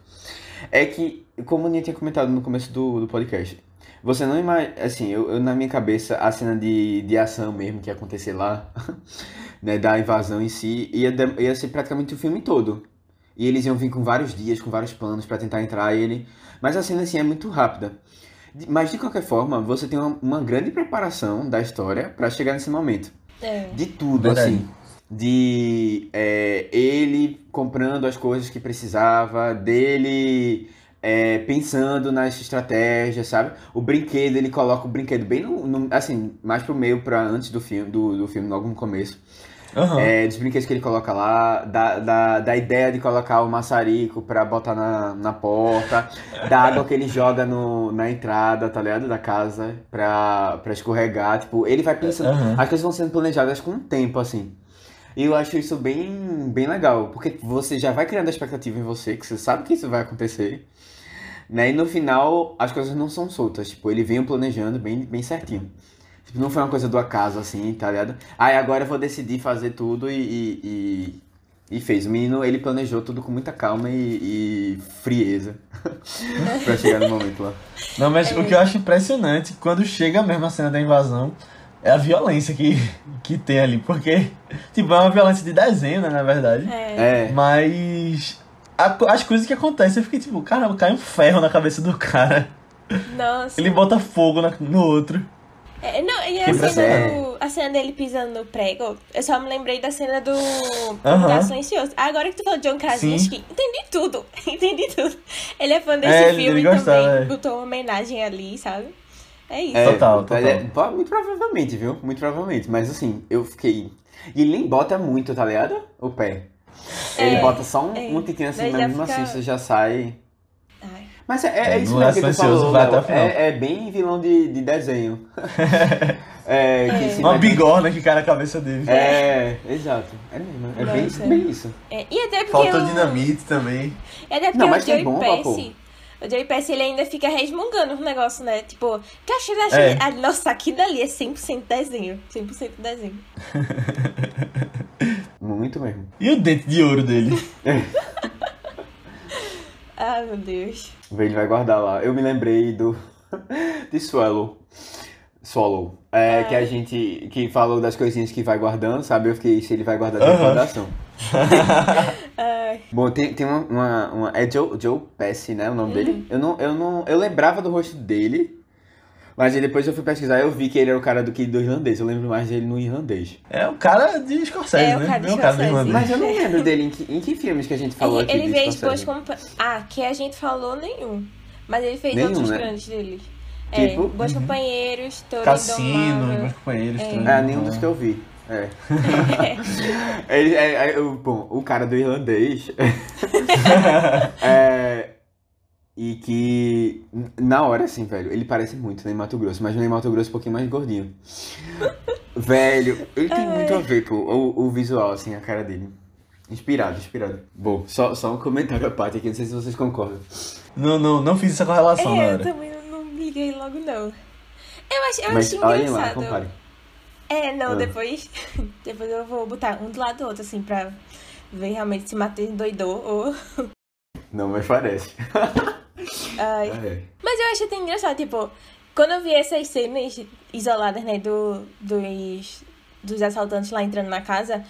É que, como o Ninha tinha comentado no começo do, do podcast, você não imagina, assim, eu, eu, na minha cabeça, a cena de, de ação mesmo que ia acontecer lá, <laughs> né, da invasão em si, ia, de- ia ser praticamente o filme todo. E eles iam vir com vários dias, com vários planos pra tentar entrar ele... Mas a cena, assim, é muito rápida. Mas, de qualquer forma, você tem uma, uma grande preparação da história pra chegar nesse momento. É. De tudo, Verdade. assim. De é, ele comprando as coisas que precisava, dele é, pensando nas estratégias, sabe? O brinquedo, ele coloca o brinquedo bem no, no- assim, mais pro meio, pra antes do filme, do, do filme, logo no começo. Aham. É, dos brinquedos que ele coloca lá, da, da, da ideia de colocar o maçarico pra botar na, na porta, da <laughs> água que ele joga no, na entrada, tá ligado? Da casa pra, pra escorregar. Tipo, ele vai pensando. Aham. As coisas vão sendo planejadas com o tempo, assim. E eu acho isso bem, bem legal, porque você já vai criando a expectativa em você, que você sabe que isso vai acontecer. Né? E no final, as coisas não são soltas. Tipo, ele vem planejando bem, bem certinho. Tipo, não foi uma coisa do acaso, assim, tá ligado? Aí agora eu vou decidir fazer tudo e, e, e, e fez. O menino, ele planejou tudo com muita calma e, e frieza <laughs> pra chegar no momento lá. Não, mas o que eu acho impressionante, quando chega mesmo a cena da invasão, é a violência que, que tem ali. Porque, tipo, é uma violência de desenho, né, na verdade. É. É, Mas a as coisas que acontecem, eu fiquei tipo, caramba, cai um ferro na cabeça do cara. Nossa. Ele bota fogo na- no outro. É, não, e a Que cena, do, a cena dele pisando no prego, eu só me lembrei da cena do Aham. da Silencioso. Agora que tu falou de John Krasinski, entendi tudo. <laughs> entendi tudo. Ele é fã desse É, filme ele gostava, também. é. Botou uma homenagem ali, sabe? É isso. é, Total, total. é, muito provavelmente, viu? Muito provavelmente. Mas assim, eu fiquei. E ele nem bota muito, tá ligado? O pé. Ele É, bota só um, é. um tiquinho assim, mas mesmo fica- assim você já sai. Ai. Mas é, é, É, isso mesmo que tu Silencioso falou, vai até Léo. o final. É, é bem vilão de, de desenho. <laughs> é, que É. Uma bigorna que cai na cabeça dele. É, exato. É mesmo. É bem, Nossa. bem isso. É, e até porque Faltou o, dinamite também. E até porque Não, o mas é Joey papo. o Joey Pesci, ele ainda fica resmungando o negócio, né? Tipo, que achei da É. ah, Nossa, aquilo dali é 100% desenho. 100% desenho. <laughs> Muito mesmo. E o dente de ouro dele? Ai, <laughs> meu Deus. Ele vai guardar lá. Eu me lembrei do. <laughs> de Swallow. Swallow. É, que a gente. que falou das coisinhas que vai guardando, sabe? Eu fiquei se ele vai guardar Aham. recordação. <laughs> Bom, tem, tem uma, uma, uma- É Joe, Joe Pesci, né? O nome dele. Eu não, eu não. Eu lembrava do rosto dele. Mas aí depois eu fui pesquisar e eu vi que ele era o cara do que do irlandês. Eu lembro mais dele no irlandês. É o cara de Scorsese, É, o né? cara de Não é o cara do Scorsese. irlandês. Mas eu não lembro dele em que, em que filmes que a gente falou ele aqui. ele de fez Scorsese. Boas Companhias. Ah, que a gente falou nenhum. Mas ele fez Nenhum, outros né? grandes dele. Tipo? É, Bons Companheiros, Toro Cassino, meus companheiros. É. É, nenhum dos que eu vi. É. <laughs> Ele- é, é, o- bom, o cara do irlandês. <laughs> <laughs> é, e que, na hora, assim, velho, ele parece muito Ney Mato Grosso, mas o Ney Mato Grosso é um pouquinho mais gordinho. <laughs> velho, ele tem muito a ver com o, o visual, assim, a cara dele. Inspirado, inspirado. Bom, só, só um comentário à parte aqui, não sei se vocês concordam. Não, não, não fiz essa correlação na É, eu também não me liguei logo, não. Eu acho, eu mas acho olhem lá, engraçado. compare. É, não, Ah. depois, <laughs> depois eu vou botar um do lado do outro, assim, pra ver realmente se Matheus doidou ou. Não, mas parece. <laughs> Ai. É. Mas eu acho até engraçado, tipo, quando eu vi essas cenas isoladas, né, do, dos, dos assaltantes lá entrando na casa,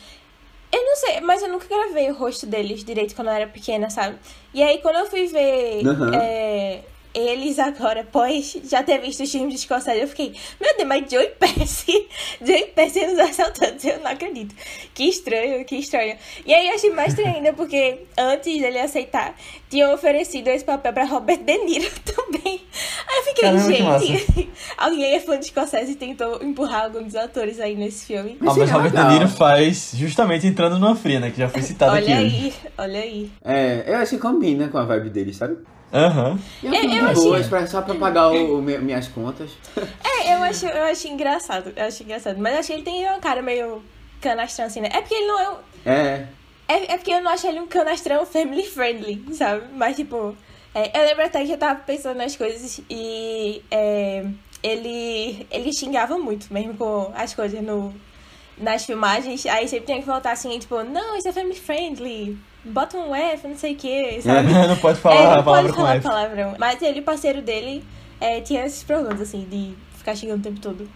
eu não sei, mas eu nunca gravei o rosto deles direito quando eu era pequena, sabe? E aí quando eu fui ver é, eles agora, após já ter visto os filmes de Scorsese, eu fiquei, meu Deus, mas Joey Pesci, <laughs> Joey Pesci nos assaltantes, eu não acredito. Que estranho, que estranho. E aí eu achei mais estranho ainda, porque antes dele aceitar, tinham oferecido esse papel pra Robert De Niro <laughs> também. Aí eu fiquei, Caramba, gente, <laughs> alguém é fã de Scorsese e tentou empurrar alguns atores aí nesse filme. Ah, mas Robert De. Niro faz justamente entrando numa fria, né? Que já foi citado aqui Olha hoje. aí, olha aí. É, eu acho que combina com a vibe dele, sabe? Aham. E eu, É, eu de achei- boas pra, só pra pagar o, o mi- minhas contas. <laughs> É, eu acho, eu acho engraçado, eu acho engraçado. Mas eu acho que ele tem uma cara meio canastrão, assim, né? É porque ele não é um... É, É, é porque eu não acho ele um canastrão family friendly, sabe? Mas, tipo, é, eu lembro até que eu tava pensando nas coisas e é, ele, ele xingava muito, mesmo com as coisas no, nas filmagens. Aí sempre tinha que voltar assim, tipo, não, isso é family friendly, bota um F, não sei o que, <laughs> sabe? não pode falar é, a não palavra pode com falar F. palavrão. Mas ele, o parceiro dele, é, tinha esses problemas, assim, de ficar xingando o tempo todo.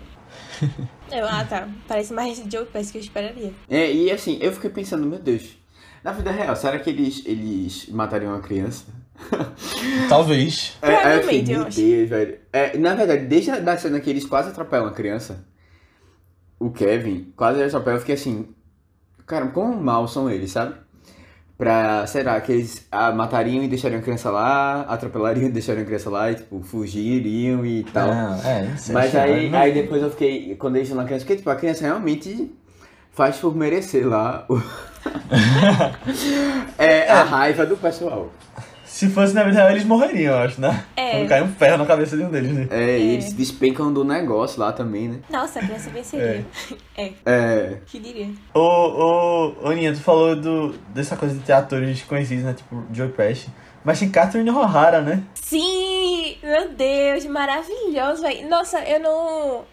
<laughs> Eu, ah, tá. Parece mais Joe Pesci que eu esperaria. É, e assim, eu fiquei pensando, meu Deus, na vida real, será que eles, eles matariam uma criança? <laughs> Talvez. É, eu fiquei, Provavelmente, eu meu acho. Deus, velho. É, na verdade, desde a da cena que eles quase atropelam a criança, o Kevin quase atropela, eu fiquei assim, cara, quão mal são eles, sabe? Pra, será que eles ah, matariam e deixariam a criança lá, atropelariam e deixariam a criança lá e, tipo, fugiriam e tal. Não, é, isso é Mas chato. aí, aí depois eu fiquei, quando eles na criança, porque tipo, a criança realmente faz por merecer lá o- <laughs> <laughs> é, a raiva do pessoal. Se fosse na vida real, eles morreriam, eu acho, né? É. Quando cai um ferro na cabeça de um deles, né? É, e eles despencam do negócio lá também, né? Nossa, a criança venceria. É. É. que diria. Ô, ô, ô, Ninha, tu falou do, dessa coisa de ter atores conhecidos, né? Tipo, Joe Pesci. Mas tem Catherine O'Hara, né? Sim! Meu Deus, maravilhoso, velho. Nossa, eu não.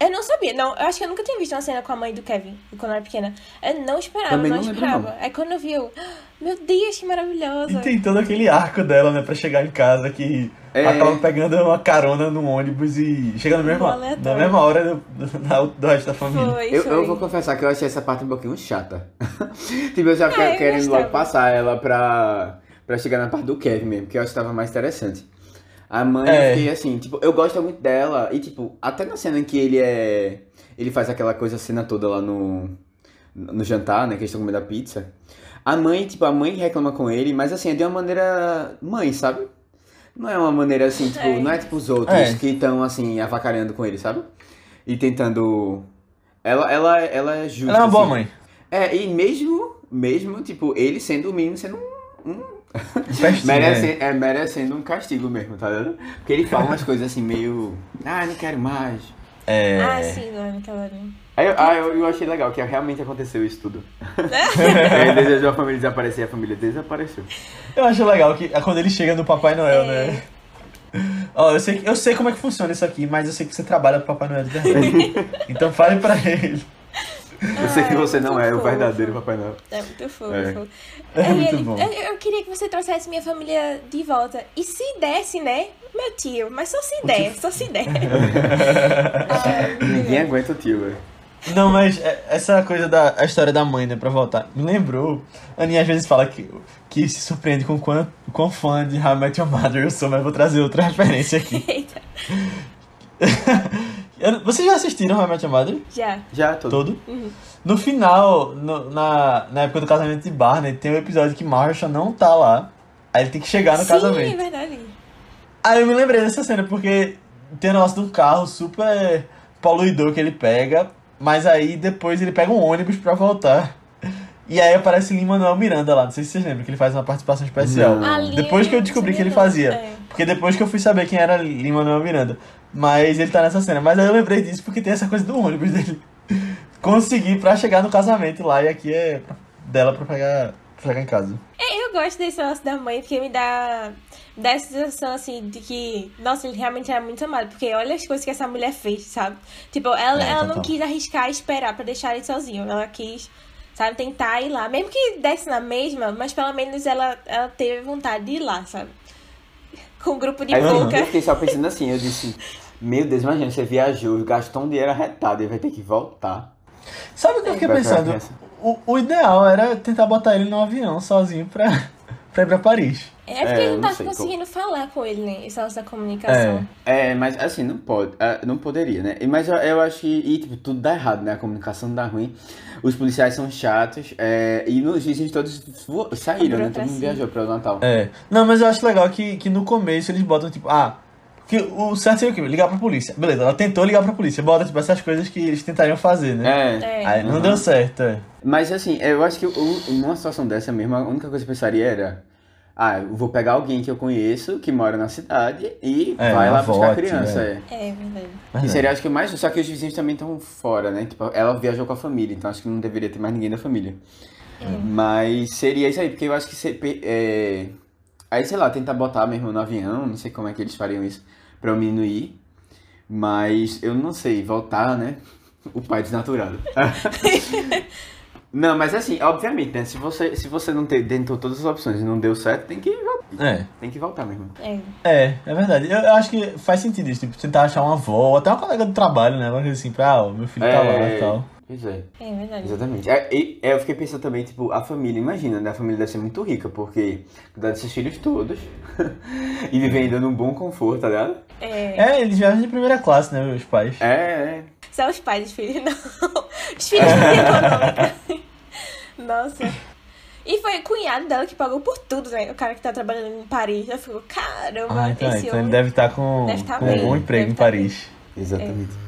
Eu não sabia. Não, eu acho que eu nunca tinha visto uma cena com a mãe do Kevin, quando eu era pequena. Eu não esperava, Também não, não lembro, esperava. não. Aí quando eu vi, eu. "Ah, Meu Deus, que maravilhosa. E tem todo aquele arco dela, né? Pra chegar em casa que É. acaba pegando uma carona no ônibus e chega na mesma, na mesma hora do, do, na- do resto da família. Foi, Eu, foi. eu vou confessar que eu achei essa parte um pouquinho chata. <laughs> tipo, eu já eu querendo logo passar ela pra, pra chegar na parte do Kevin mesmo, que eu acho que tava mais interessante. A mãe, É. assim, tipo, eu gosto muito dela. E, tipo, até na cena em que ele é. Ele faz aquela coisa, a cena toda lá no. No jantar, né? Que eles estão comendo a pizza. A mãe, tipo, a mãe reclama com ele, mas assim, é de uma maneira mãe, sabe? Não é uma maneira assim, <laughs> tipo, É. não é tipo os outros É. que estão assim, avacalhando com ele, sabe? E tentando. Ela, ela, ela é justa. Ela é uma boa assim. mãe. É, e mesmo, mesmo, tipo, ele sendo o menino, sendo um. um Pestinho, <laughs> merece, né? é, merecendo um castigo mesmo, tá ligado? Porque ele fala umas coisas assim, meio. Ah, não quero mais. É. Ah, sim, lá naquela hora. Aí, eu- ah, eu, eu achei legal que realmente aconteceu isso tudo. <laughs> ele desejou a família desaparecer e a família desapareceu. Eu acho legal que é quando ele chega no Papai Noel, É. né? Ó, eu sei, eu sei como é que funciona isso aqui, mas eu sei que você trabalha pro Papai Noel de verdade. <laughs> então fale pra ele. Eu sei que você não muito é o fofo. verdadeiro Papai Noel. É muito fofo. É. É muito ele- bom. Eu, eu queria que você trouxesse minha família de volta. E se desse, né? Meu tio, mas só se der, só se der. <laughs> Ai, Ninguém aguenta o tio, velho. Não, mas é- essa coisa da a história da mãe, né, pra voltar, me lembrou. A Aninha às vezes fala que, que se surpreende com quão, quão fã de How I Met Your Mother eu sou, mas vou trazer outra <laughs> referência aqui. Eita, <laughs> Vocês já assistiram How I Met Your Mother? já. Já, todo. Todo? Uhum. No final, no- na, na época do casamento de Barney, tem um episódio que Marshall não tá lá. Aí ele tem que chegar no Sim, é casamento. verdade. Aí eu me lembrei dessa cena, porque tem o negócio do carro super poluidor que ele pega, mas aí depois ele pega um ônibus pra voltar. E aí aparece Lin-Manuel Miranda lá, não sei se vocês lembram, que ele faz uma participação especial. Não. Depois que eu não descobri que ele fazia. É. Porque depois que eu fui saber quem era Lin-Manuel Miranda. Mas ele tá nessa cena. Mas aí eu lembrei disso porque tem essa coisa do ônibus dele. <laughs> Conseguir pra chegar no casamento lá, e aqui é dela pra pegar, pra chegar em casa. É, eu gosto desse negócio da mãe, porque me dá, dá essa sensação, assim, de que, nossa, ele realmente era muito amado. Porque olha as coisas que essa mulher fez, sabe? Tipo, ela, É, ela não quis arriscar e esperar pra deixar ele sozinho. Ela quis, sabe, tentar ir lá. Mesmo que desse na mesma, mas pelo menos ela, ela teve vontade de ir lá, sabe? Com um grupo de Aí eu, pouca. eu fiquei só pensando assim, eu disse, meu Deus, imagina, você viajou, gastou um dinheiro arretado e vai ter que voltar. Sabe o que eu fiquei pensando? O, o ideal era tentar botar ele no avião sozinho pra, pra ir pra Paris. É porque É, ele eu não tá conseguindo falar com ele, né? Esse negócio da comunicação. É, mas assim, não pode, ah, não poderia, né? Mas eu, eu acho que, e, tipo, tudo dá errado, né? A comunicação dá ruim, os policiais são chatos, é, e os vizinhos todos saíram, né? Todo mundo viajou para o Natal. É. Não, mas eu acho legal que, que no começo eles botam, tipo, ah. Que o certo seria o quê? Ligar pra polícia. Beleza, ela tentou ligar pra polícia. Bota, tipo, essas coisas que eles tentariam fazer, né? É. É. Aí não Uhum. deu certo, é. Mas assim, eu acho que o- numa situação dessa mesmo, a única coisa que eu pensaria era. Ah, eu vou pegar alguém que eu conheço, que mora na cidade, e É, vai lá buscar a criança. é. É. É, verdade. Verdade. seria, acho que mais. Só que os vizinhos também estão fora, né? Tipo, ela viajou com a família, então acho que não deveria ter mais ninguém da família. Mas seria isso aí, porque eu acho que. É, Aí, sei lá, tentar botar mesmo no avião, não sei como é que eles fariam isso pra o menino ir. Mas eu não sei, voltar, né? O pai desnaturado. <laughs> não, mas assim, obviamente, né? Se você, se você não te- tentou todas as opções e não deu certo, tem que, vol- É. tem que voltar mesmo. É. É, é verdade. Eu, eu acho que faz sentido isso, tipo, tentar achar uma avó, ou até uma colega do trabalho, né? Uma coisa assim, pra, ah, o meu filho tá lá e tal. Pois é. É verdade. Exatamente. É, é, eu fiquei pensando também, tipo, a família, imagina, né? A família deve ser muito rica, porque cuidar desses filhos todos <laughs> e viver ainda num bom conforto, tá ligado? É. É, eles viajam de primeira classe, né, os pais. É, é. Só os pais, os filhos não. <laughs> Os filhos não econômica. <laughs> Nossa. E foi o cunhado dela que pagou por tudo, né? O cara que tá trabalhando em Paris. Eu fico, caramba, Ah, então, esse então ele homem. deve estar com, Deve tá com bem, um bom emprego em tá Paris. Exatamente. Have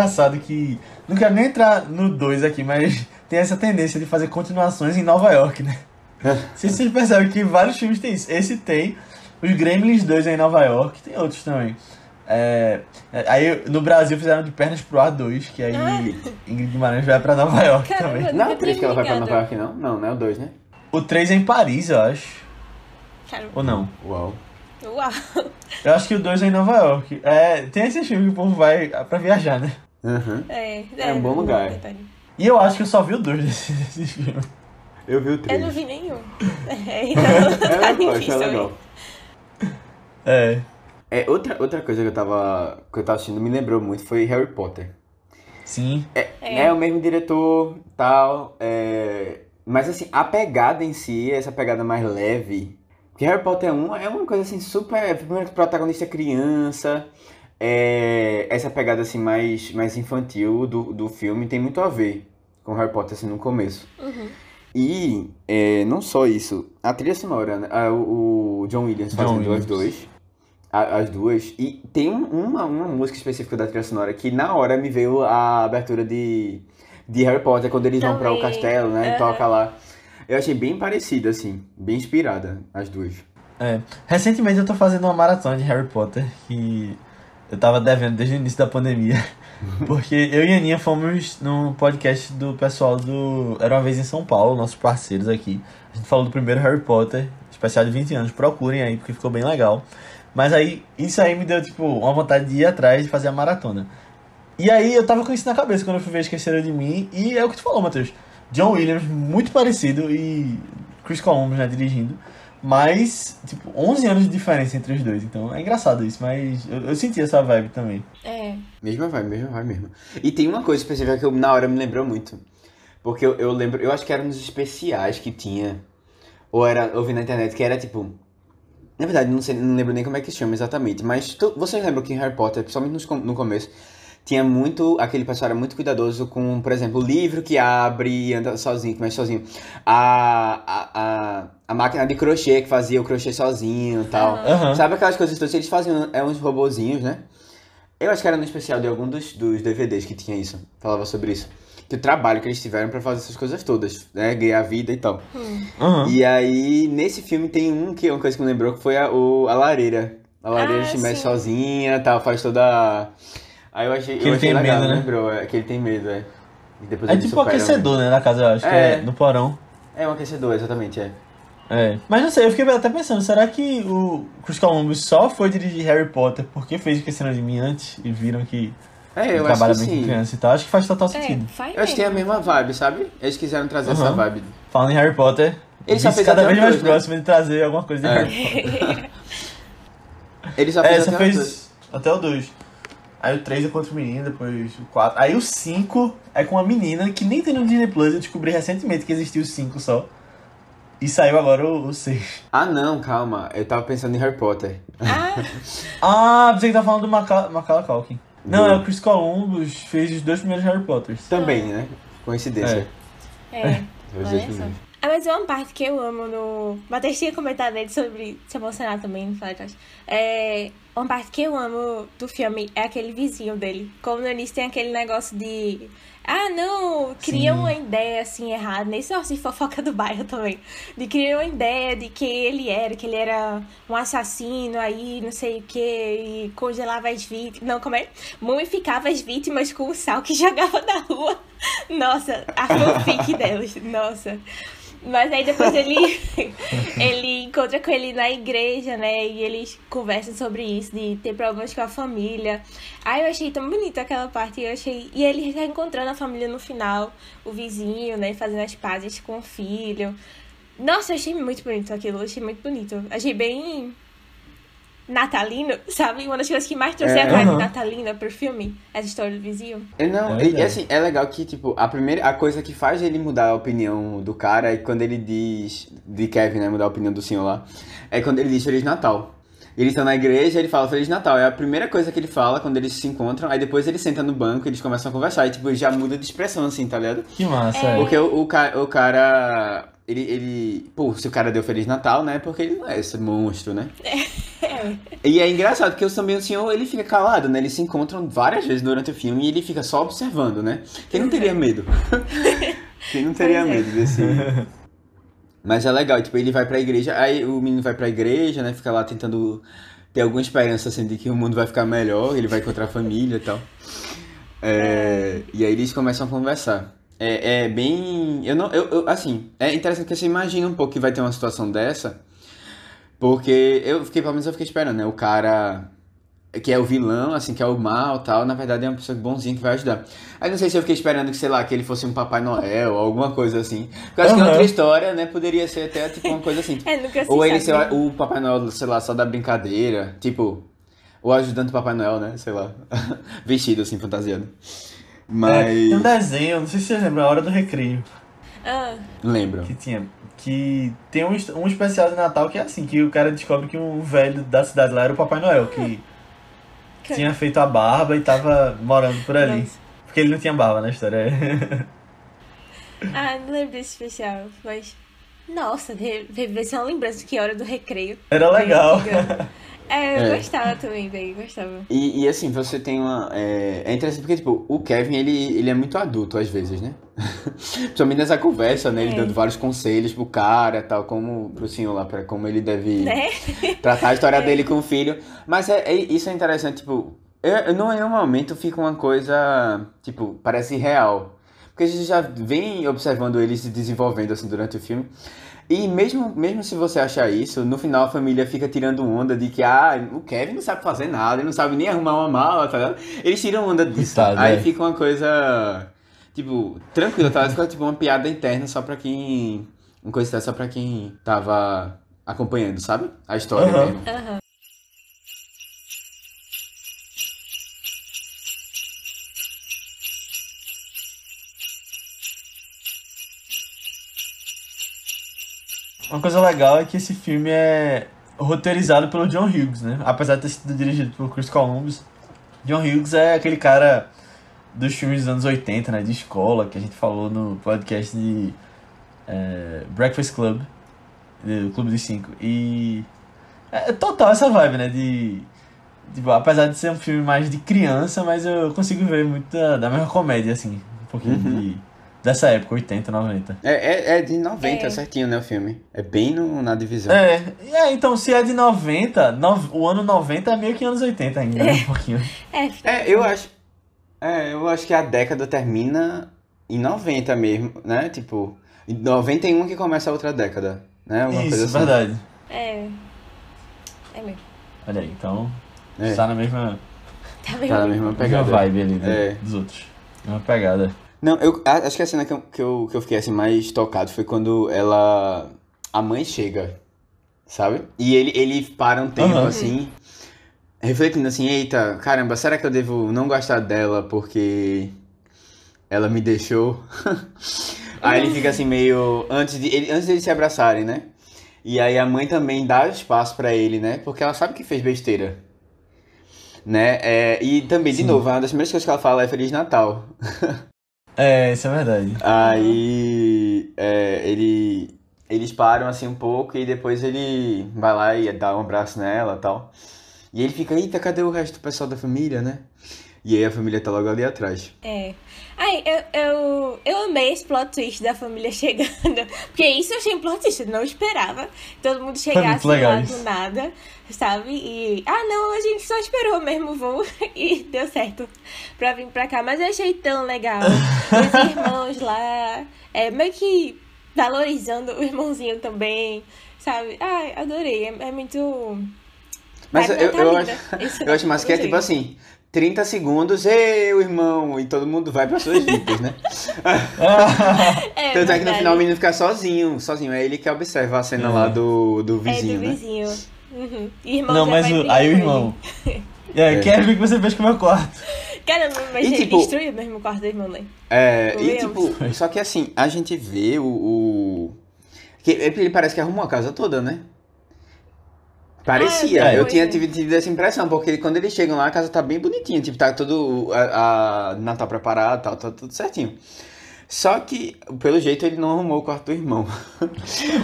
Engraçado que. Não quero nem entrar no 2 aqui, mas <laughs> tem essa tendência de fazer continuações em Nova York, né? <laughs> Se vocês percebem que vários filmes têm isso. Esse tem, os Gremlins 2 é em Nova York, tem outros também. É, é, aí no Brasil fizeram de Pernas pro Ar 2, que aí Ah. Ingrid Guimarães vai pra Nova York Caramba, também. Não é o nunca 3 que ela vai pra Nova York, não? Não, não é o 2, né? O 3 é em Paris, eu acho. Caramba. Ou não? Uau. Uau. Eu acho que o 2 é em Nova York. É, tem esse filme que o povo vai pra viajar, né? Aham. É, É um bom lugar. E eu acho que eu só vi o 2 <laughs> desse, desse filme. Eu vi o Eu 3. não vi nenhum. <laughs> É, então É tá é difícil. legal. É. É, outra, outra coisa que eu tava. que eu tava assistindo me lembrou muito foi Harry Potter. Sim. É, É. é o mesmo diretor, tal. É... Mas assim, a pegada em si, essa pegada mais leve. Que Harry Potter 1 é uma coisa assim super. Primeiro protagonista é criança. É... Essa pegada assim mais, mais infantil do, do filme tem muito a ver com Harry Potter assim no começo. Uhum. E é, não só isso, a trilha sonora, né? Ah, o, John Williams John fazendo Williams. as duas. a- As duas. E tem um- uma, uma música específica da trilha sonora que na hora me veio a abertura de, de Harry Potter, quando eles vão para o Também. castelo, né? E Aham. toca lá. Eu achei bem parecida, assim, bem inspirada, as duas. É. Recentemente eu tô fazendo uma maratona de Harry Potter que eu tava devendo desde o início da pandemia. <laughs> Porque eu e a Aninha fomos num podcast do pessoal do Era uma vez em São Paulo, nossos parceiros aqui. A gente falou do primeiro Harry Potter, especial de 20 anos. Procurem aí, porque ficou bem legal. Mas aí, isso aí me deu, tipo, uma vontade de ir atrás de fazer a maratona. E aí eu tava com isso na cabeça quando eu fui ver Esqueceram de Mim. E é o que tu falou, Matheus. John Williams, muito parecido, e Chris Columbus, né, dirigindo. Mas, tipo, 11 anos de diferença entre os dois. Então é engraçado isso, mas eu, eu senti essa vibe também. É. Mesma vai, mesma vai mesmo. E tem uma coisa específica que eu, na hora me lembrou muito. Porque eu, eu lembro, eu acho que era nos especiais que tinha. Ou era, eu vi na internet que era tipo. Na verdade, não, sei, não lembro nem como é que chama exatamente. Mas tu, vocês lembram que em Harry Potter, principalmente nos no começo, tinha muito. Aquele pessoal era muito cuidadoso com, por exemplo, o livro que abre e anda sozinho, que mexe sozinho. A, a, a, a máquina de crochê que fazia o crochê sozinho e tal. Aham. Sabe aquelas coisas todas? Eles faziam é, uns robozinhos, né? Eu acho que era no especial de algum dos, dos DVDs que tinha isso. Falava sobre isso. Que o trabalho que eles tiveram pra fazer essas coisas todas, né? Ganhar vida e tal. Aham. E aí, nesse filme tem um que é uma coisa que me lembrou, que foi a, o, a lareira. A lareira Ah, se mexe sozinha e tal, faz toda a... Aí eu achei, Que eu ele achei tem legal, medo, né? lembrou, é, que ele tem medo, é. E depois É tipo um aquecedor, né, na casa, eu acho, que É. é no porão. né? É um aquecedor, exatamente, é. É. Mas não sei, eu fiquei até pensando, será que o Chris Columbus só foi dirigir Harry Potter porque fez Esqueceram de Mim antes e viram que É, eu acho trabalha que bem com sim. criança e tal? Acho que faz total É, sentido. faz Eu acho que tem a mesma vibe, sabe? Eles quiseram trazer essa Aham. vibe. Falando em Harry Potter, Ele só fez cada vez o mais dois, né? próximo de trazer alguma coisa de É. Harry <laughs> Potter. Ele só É, fez só até o dois. fez até o 2. Aí o 3 é contra o menino, depois o 4. Aí o 5 é com uma menina que nem tem no Disney Plus. Eu descobri recentemente que existia o 5 só. E saiu agora o, o 6. Ah, não, calma. Eu tava pensando em Harry Potter. Ah, <laughs> Ah, pensei que tá falando do Maca Macala Culkin. Não, Do- é o Chris Columbus, fez os dois primeiros Harry Potters. Também, né? Coincidência. é. Só. primeiros. Ah, mas uma parte que eu amo no. Matheus tinha comentado ele sobre se emocionar também no. É. Uma parte que eu amo do filme é aquele vizinho dele. Como no início tem aquele negócio de. Ah, não, cria Sim. uma ideia assim errada. Nesse negócio de fofoca do bairro também. De criar uma ideia de que ele era, que ele era um assassino aí, não sei o que, e congelava as vítimas. Não, como é? Mumificava as vítimas com o sal que <laughs> jogava na rua. Nossa, a fanfic <laughs> delas. Nossa. Mas aí depois ele <laughs> ele encontra com ele na igreja, né? E eles conversam sobre isso, de ter problemas com a família. Aí eu achei tão bonita aquela parte. Eu achei. E ele reencontrando a família no final, o vizinho, né? Fazendo as pazes com o filho. Nossa, eu achei muito bonito aquilo, eu achei muito bonito. Achei bem. Natalino, sabe? Uma das coisas que mais trouxe É. a vibe Aham. natalina pro filme, essa história do vizinho. É, Não, É e, assim, é legal que, tipo, a primeira, a coisa que faz ele mudar a opinião do cara é quando ele diz, de Kevin, né, mudar a opinião do senhor lá, é quando ele diz Feliz Natal. Eles estão na igreja, ele fala Feliz Natal, é a primeira coisa que ele fala quando eles se encontram, aí depois ele senta no banco, eles começam a conversar, e tipo, já muda de expressão, assim, tá ligado? Que massa, é. Porque o, o, o cara, ele, ele, pô, se o cara deu Feliz Natal, né, porque ele não é esse monstro, né? <laughs> E é engraçado, porque também o senhor, ele fica calado, né? Eles se encontram várias vezes durante o filme e ele fica só observando, né? Quem não teria medo? <laughs> Quem não teria Pois é. medo desse... Mas é legal, tipo, ele vai pra igreja, aí o menino vai pra igreja, né? Fica lá tentando ter alguma esperança, assim, de que o mundo vai ficar melhor, ele vai encontrar a família e tal. É, e aí eles começam a conversar. É, é bem... Eu não... Eu, eu- assim, é interessante que você imagina um pouco que vai ter uma situação dessa... Porque eu fiquei, pelo menos eu fiquei esperando, né? O cara que é o vilão, assim, que é o mal tal, na verdade é uma pessoa bonzinha que vai ajudar. Aí não sei se eu fiquei esperando que, sei lá, que ele fosse um Papai Noel ou alguma coisa assim. Porque eu acho que é outra história, né? Poderia ser até tipo uma coisa assim. <laughs> É, nunca ou ele sabe. ser o Papai Noel, sei lá, só da brincadeira. Tipo, o ajudante do Papai Noel, né? Sei lá. <laughs> Vestido assim, fantasiado. É, Mas. tem um desenho, não sei se você lembra, a Hora do Recreio, Ah, Lembro. que tinha. Que tem um, um especial de Natal que é assim, que o cara descobre que um velho da cidade lá era o Papai Noel, que <laughs> Que- tinha feito a barba e tava morando por ali. Nossa. Porque ele não tinha barba na história. ah, não lembro desse especial, mas. Nossa, deve ser uma lembrança que hora do recreio. Era legal. <laughs> É, eu É. gostava também, bem, gostava. E, e, assim, você tem uma. É, é interessante porque, tipo, o Kevin, ele, ele é muito adulto às vezes, né? <laughs> Principalmente nessa conversa, né? Ele É. dando vários conselhos pro cara tal, como pro senhor lá, pra como ele deve Né? <laughs> tratar a história <laughs> dele com o filho. Mas é, é- isso é interessante, tipo, eu, eu, não em nenhum momento fica uma coisa, tipo, parece real. Porque a gente já vem observando ele se desenvolvendo assim durante o filme. E mesmo, mesmo se você achar isso, no final a família fica tirando onda de que, ah, o Kevin não sabe fazer nada, ele não sabe nem arrumar uma mala, tá ligado? Eles tiram onda disso. Coitado, Aí é. fica uma coisa, tipo, tranquila, tá? Fica tipo uma piada interna só pra quem. Uma coisa dessa só pra quem tava acompanhando, sabe? A história Aham. mesmo. Aham. Uma coisa legal é que esse filme é roteirizado pelo John Hughes, né? Apesar de ter sido dirigido por Chris Columbus. John Hughes é aquele cara dos filmes dos anos 80, né? De escola, que a gente falou no podcast de é, Breakfast Club, do Clube dos Cinco. E é total essa vibe, né? De, tipo, apesar de ser um filme mais de criança, mas eu consigo ver muito da, da mesma comédia, assim. Um pouquinho Uhum. de, dessa época, 80, 90. É, é, é de 90 É. certinho, né, o filme. É bem no, na divisão. É, e é, então se é de 90, nov- o ano 90 é meio que anos 80 ainda, né? Um pouquinho. <laughs> É, É, eu acho. É, eu acho que a década termina em 90 mesmo, né? Tipo, em 91 que começa a outra década, né? Alguma Isso, coisa assim. verdade. é. É mesmo. Olha aí, então É. está na mesma, Tá. Tá na mesma mesma pegada. vibe ali do- É. dos outros. Mesma pegada. Não, eu acho que a cena que eu, que eu, que eu fiquei assim mais tocado foi quando ela. A mãe chega, sabe? E ele, ele para um tempo Aham. assim, refletindo assim: eita, caramba, será que eu devo não gostar dela porque ela me deixou? <laughs> aí ele fica assim meio. Antes de, ele, antes de eles se abraçarem, né? E aí a mãe também dá espaço pra ele, né? Porque ela sabe que fez besteira. Né? É, e também, de Sim. novo, uma das primeiras coisas que ela fala é Feliz Natal. <laughs> É, isso é verdade. Aí é, ele, eles param assim um pouco e depois ele vai lá e dá um abraço nela e tal. E ele fica, eita, cadê o resto do pessoal da família, né? E aí a família tá logo ali atrás. É. Ai, eu, eu, eu amei esse plot twist da família <laughs> chegando. Porque isso eu achei um plot twist, eu não esperava. Todo mundo chegasse legal lá do nada, sabe? E. Ah, não, a gente só esperou mesmo o voo <laughs> e deu certo pra vir pra cá. Mas eu achei tão legal. Os <laughs> irmãos lá, é, meio que valorizando o irmãozinho também, sabe? Ai, adorei. É, é muito. Mas Vai, eu, eu, acho, eu acho mais que é tipo assim, 30 segundos, ei, o irmão, e todo mundo vai pras suas <laughs> vidas, né? É, Tanto é que no final o menino fica sozinho, sozinho. É ele que observa a cena lá do, do É vizinho, do né? vizinho. Uhum. Irmão Não, já mas vai o, aí o irmão. <laughs> É, É. Quero ver o que você fez com o meu quarto. Caramba, mas E, ele tipo- destruiu mesmo o quarto do irmão, né? É, e Lemos. tipo, só que assim, a gente vê o. o... Que ele parece que arrumou a casa toda, né? Parecia, Ah, eu foi, tinha tido, tido essa impressão, porque quando eles chegam lá, a casa tá bem bonitinha, tipo, tá todo a, a Natal preparado, tal, tá tudo certinho. Só que, pelo jeito, ele não arrumou o quarto do irmão. <laughs>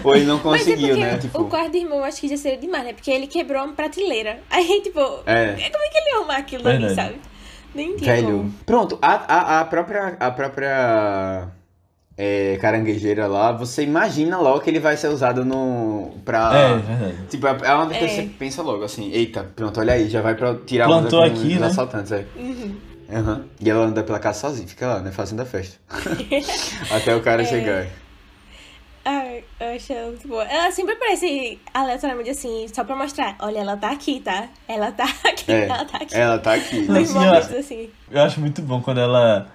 Ou ele não Mas é conseguiu, porque né? Tipo, o quarto do irmão acho que já seria demais, né? Porque ele quebrou uma prateleira. Aí, tipo, É. como é que ele ia arrumar aquilo ali, sabe? Nem Velho. como. Pronto, a, a, a própria. A própria. é, caranguejeira lá, você imagina logo que ele vai ser usado no. pra. É, verdade. Tipo, é uma É. coisas que você pensa logo, assim, eita, pronto, olha aí, já vai pra tirar Plantou com aqui, né? assaltantes, é. Uhum. Aham. E ela anda pela casa sozinha, fica lá, né, fazendo a festa. <laughs> Até o É. cara chegar. Ai, eu acho ela muito boa. Ela sempre aparece aleatoriamente assim, só pra mostrar. Olha, ela tá aqui, tá? Ela tá <laughs> aqui, É, ela tá aqui. ela tá aqui. Nos momentos senhora. assim. Eu acho muito bom quando ela.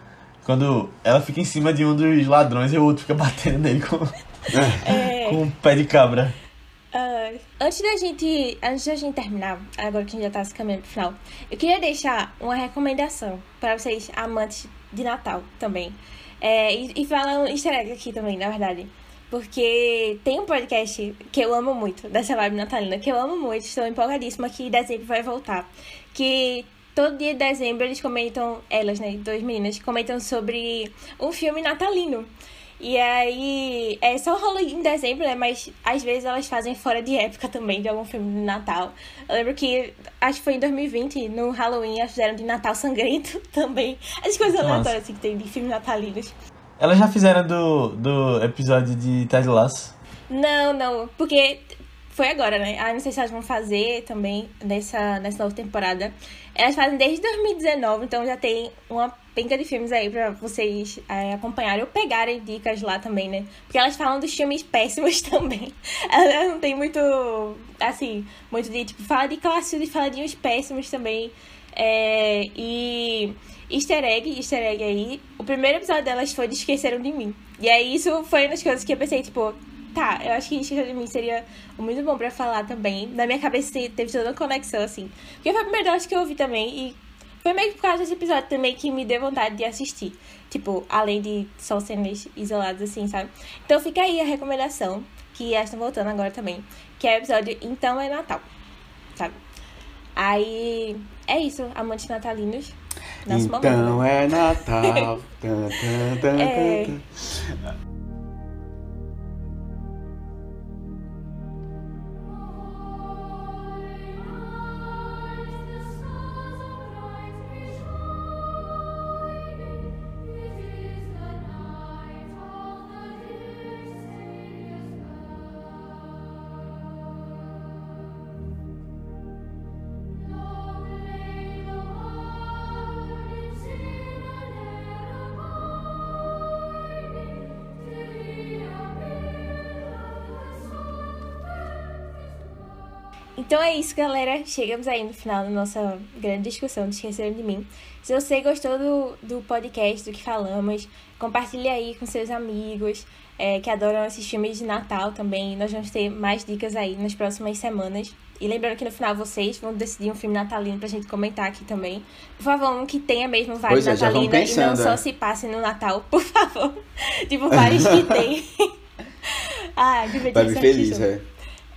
Quando ela fica em cima de um dos ladrões e o outro fica <laughs> batendo nele com, É, com um pé de cabra. Ah, antes da gente. Antes da gente terminar, agora que a gente já tá se caminhando pro final, eu queria deixar uma recomendação pra vocês, amantes de Natal também. É, e, e falar um easter egg aqui também, na verdade. Porque tem um podcast que eu amo muito, dessa vibe natalina, que eu amo muito, estou empolgadíssima que em dezembro vai voltar. Que todo dia de dezembro eles comentam, elas, né, duas meninas, comentam sobre um filme natalino. E aí, é só rola em dezembro, né? Mas às vezes elas fazem fora de época também, de algum filme de Natal. Eu lembro que, acho que foi em 2020, no Halloween, elas fizeram de Natal Sangrento <laughs> também. As coisas Nossa. aleatórias assim, que tem de filmes natalinos. Elas já fizeram do, do episódio de Ted Lasso. Não, não, porque foi agora, né? Ah, não sei se elas vão fazer também nessa, nessa nova temporada. Elas fazem desde 2019, então já tem uma penca de filmes aí pra vocês é, acompanharem ou pegarem dicas lá também, né? Porque elas falam dos filmes péssimos <laughs> também. Elas não tem muito, assim, muito de, tipo, fala de clássicos e fala de uns péssimos também. É, e easter egg, easter egg aí, o primeiro episódio delas foi de Esqueceram de Mim. E aí isso foi uma das coisas que eu pensei, tipo, tá, eu acho que Esqueceram de Mim seria muito bom pra falar também. Na minha cabeça teve toda uma conexão, assim. Porque foi a primeira delas que eu ouvi também e foi meio que por causa desse episódio também que me deu vontade de assistir. Tipo, além de só cenas isoladas, assim, sabe? Então fica aí a recomendação, que elas estão voltando agora também, que é o episódio Então é Natal, sabe? Aí é isso, amantes natalinos. Nosso momento. então né? é Natal. <laughs> Tan, tan, tan, É. Então é isso, galera. Chegamos aí no final da nossa grande discussão de Esqueceram de Mim. Se você gostou do, do podcast, do que falamos, compartilhe aí com seus amigos é, que adoram esses filmes de Natal também. Nós vamos ter mais dicas aí nas próximas semanas. E lembrando que no final vocês vão decidir um filme natalino pra gente comentar aqui também. Por favor, um que tenha mesmo vibe Pois é, vão natalina e não só é. se passe no Natal, <laughs> por favor. tipo, vários que <laughs> tem. ah, divertido Vai feliz, é.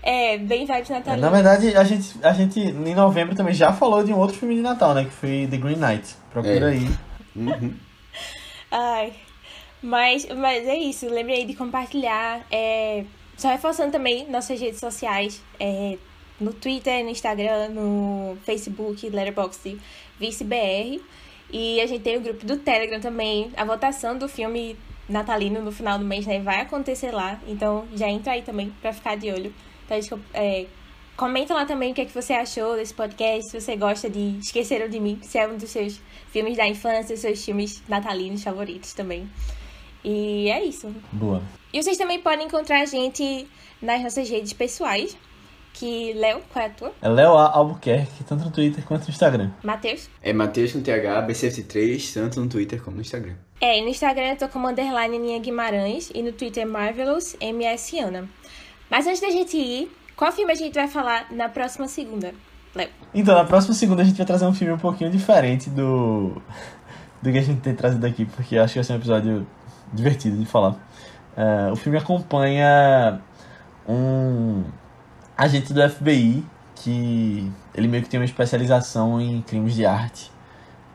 É, bem vibes É, natalinas. na verdade, a gente, a gente em novembro também já falou de um outro filme de Natal, né? Que foi The Green Knight. Procura É. aí. Uhum. <laughs> Ai, mas, mas é isso. Lembre aí de compartilhar. É, só reforçando também nossas redes sociais. É, no Twitter, no Instagram, no Facebook, Letterboxd, ViceBR. E a gente tem o grupo do Telegram também. A votação do filme natalino no final do mês, né? Vai acontecer lá. Então já entra aí também pra ficar de olho. Então, a gente, é, comenta lá também o que, é que você achou desse podcast, se você gosta de Esqueceram de Mim, se é um dos seus filmes da infância, seus filmes natalinos favoritos também. E é isso. Boa. E vocês também podem encontrar a gente nas nossas redes pessoais, que Léo, qual é a tua? É Léo A. Albuquerque, tanto no Twitter quanto no Instagram. Matheus? É Matheus com TH, B73, tanto no Twitter como no Instagram. É, e no Instagram eu tô como underline Aninha Guimarães e no Twitter Marvelous MS Ana. Mas antes da gente ir, Qual filme a gente vai falar na próxima segunda, Léo? Então, na próxima segunda a gente vai trazer um filme um pouquinho diferente do, do que a gente tem trazido aqui, porque acho que vai ser um episódio divertido de falar. É, o filme acompanha um agente do FBI que ele meio que tem uma especialização em crimes de arte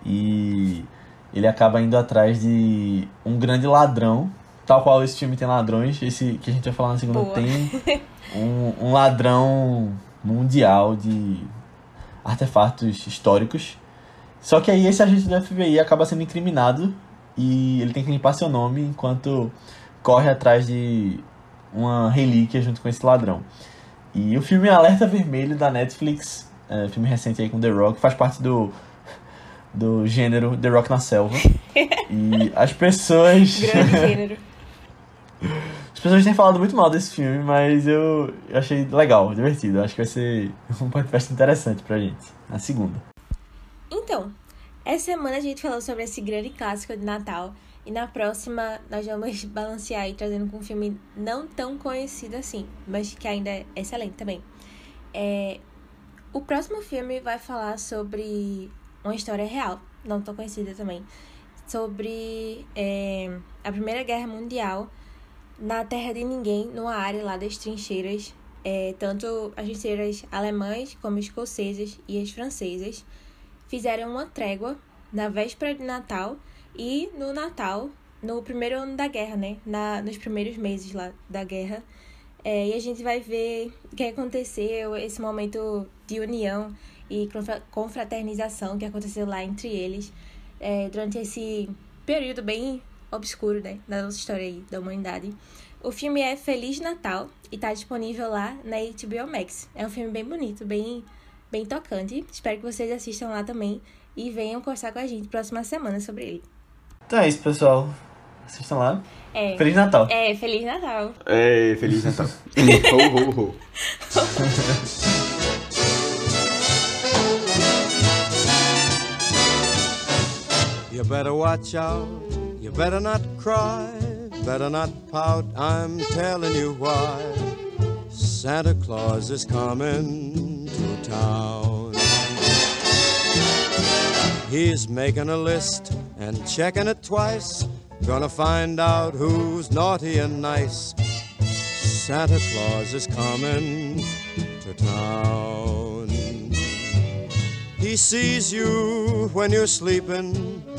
e ele acaba indo atrás de um grande ladrão, tal qual esse filme tem ladrões, esse que a gente vai falar na segunda Boa. tem <laughs> um, um ladrão mundial de artefatos históricos. Só que aí esse agente do FBI acaba sendo incriminado e ele tem que limpar seu nome enquanto corre atrás de uma relíquia junto com esse ladrão. E o filme Alerta Vermelho da Netflix, é, filme recente aí com The Rock, faz parte do, do gênero The Rock na Selva. <laughs> E as pessoas. Grande gênero. As pessoas têm falado muito mal desse filme, mas eu, achei legal, divertido. Acho que vai ser <laughs> um podcast interessante pra gente. Na segunda. Então, essa semana a gente falou sobre esse grande clássico de Natal. E na próxima nós vamos <laughs> balancear aí trazendo com um filme não tão conhecido assim, mas que ainda é excelente também. É, o próximo filme vai falar sobre uma história real, não tão conhecida também, sobre é, a Primeira Guerra Mundial na terra de ninguém, numa área lá das trincheiras, é, tanto as trincheiras alemãs como escocesas e as francesas fizeram uma trégua na véspera de Natal e no Natal, no primeiro ano da guerra, né? Na, nos primeiros meses lá da guerra. É, e a gente vai ver o que aconteceu, esse momento de união e confra- confraternização que aconteceu lá entre eles é, durante esse período bem obscuro, né? Da nossa história aí, da humanidade. O filme é Feliz Natal e tá disponível lá na HBO Max. É um filme bem bonito, bem, bem tocante. Espero que vocês assistam lá também e venham conversar com a gente próxima semana sobre ele. Então é isso, pessoal. Assistam lá. É, Feliz Natal. é Feliz Natal. É, Feliz Natal. <laughs> ho, ho, ho. You better watch out, you better not cry, better not pout, I'm telling you why. Santa Claus is coming to town. He's making a list and checking it twice, gonna find out who's naughty and nice. Santa Claus is coming to town. He sees you when you're sleeping.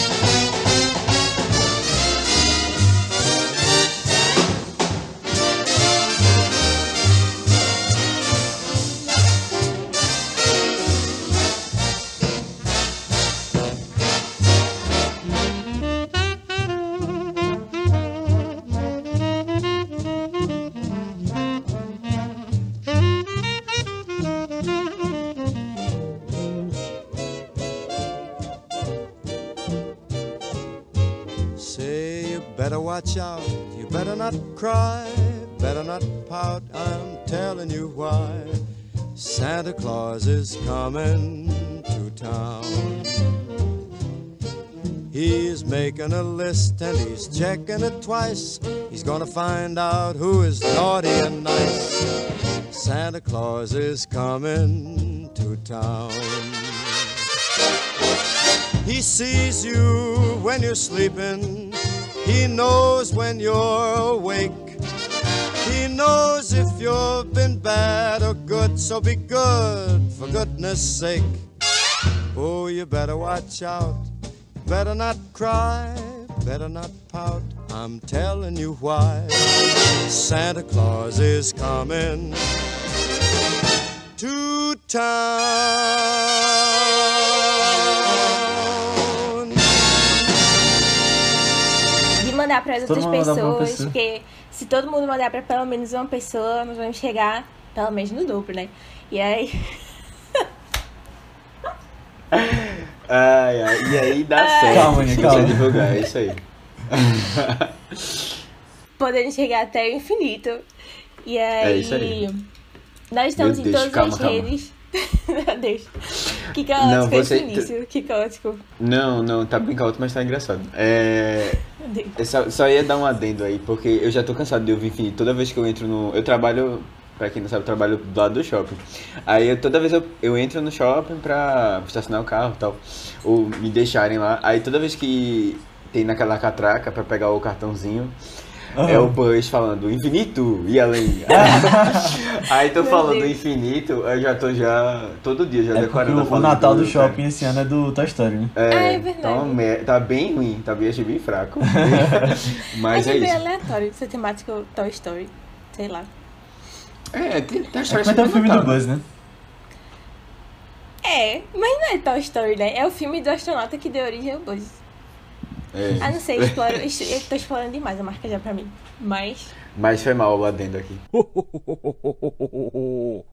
Santa Claus is coming to town. He's making a list and he's checking it twice. He's gonna find out who is naughty and nice. Santa Claus is coming to town. He sees you when you're sleeping. He knows when you're awake. He knows if you've been bad or good, so be good for goodness sake. Oh, you better watch out. Better not cry, better not pout. I'm telling you why. Santa Claus is coming to town. De mandar para as outras mundo mandar pra uma pessoas, pessoa. porque se todo mundo mandar para pelo menos uma pessoa, nós vamos chegar pelo menos no dobro, né? E aí. <laughs> Ai, ai, e aí dá certo. Calma, você calma. divulgar, é isso aí. <laughs> Podendo chegar até o infinito. E aí. É isso aí. Nós estamos Meu em Deus, todas calma, as calma. redes. <laughs> Meu Deus. Que caótico Não, você- esse início. Que caótico. Não, não, tá bem caótico, mas tá engraçado. É. Só, só ia dar um adendo aí, porque eu já tô cansado de ouvir infinito. Toda vez que eu entro no. Eu trabalho, pra quem não sabe, eu trabalho do lado do shopping. Aí eu, toda vez eu, eu entro no shopping pra estacionar o carro e tal. Ou me deixarem lá. Aí toda vez que tem naquela catraca pra pegar o cartãozinho. É o Buzz falando infinito e além. <laughs> Aí tô Meu falando Deus. infinito, eu já tô já. Todo dia já É decorando o, o Natal do do- shopping esse ano é do Toy Story, né? Ah, é É, verdade. tá, mer- tá bem ruim, tá bem, achei bem fraco. <laughs> Mas é Achei bem isso. aleatório essa temática Toy Story. Sei lá. É, tem, tem a É história é que é o filme do. Buzz, né? É, mas não é Toy Story, né? É o filme do astronauta que deu origem ao Buzz. É. Ah, não sei, exploro, eu tô explorando demais a marca já pra mim. Mas. Mas foi mal o adendo aqui. <laughs>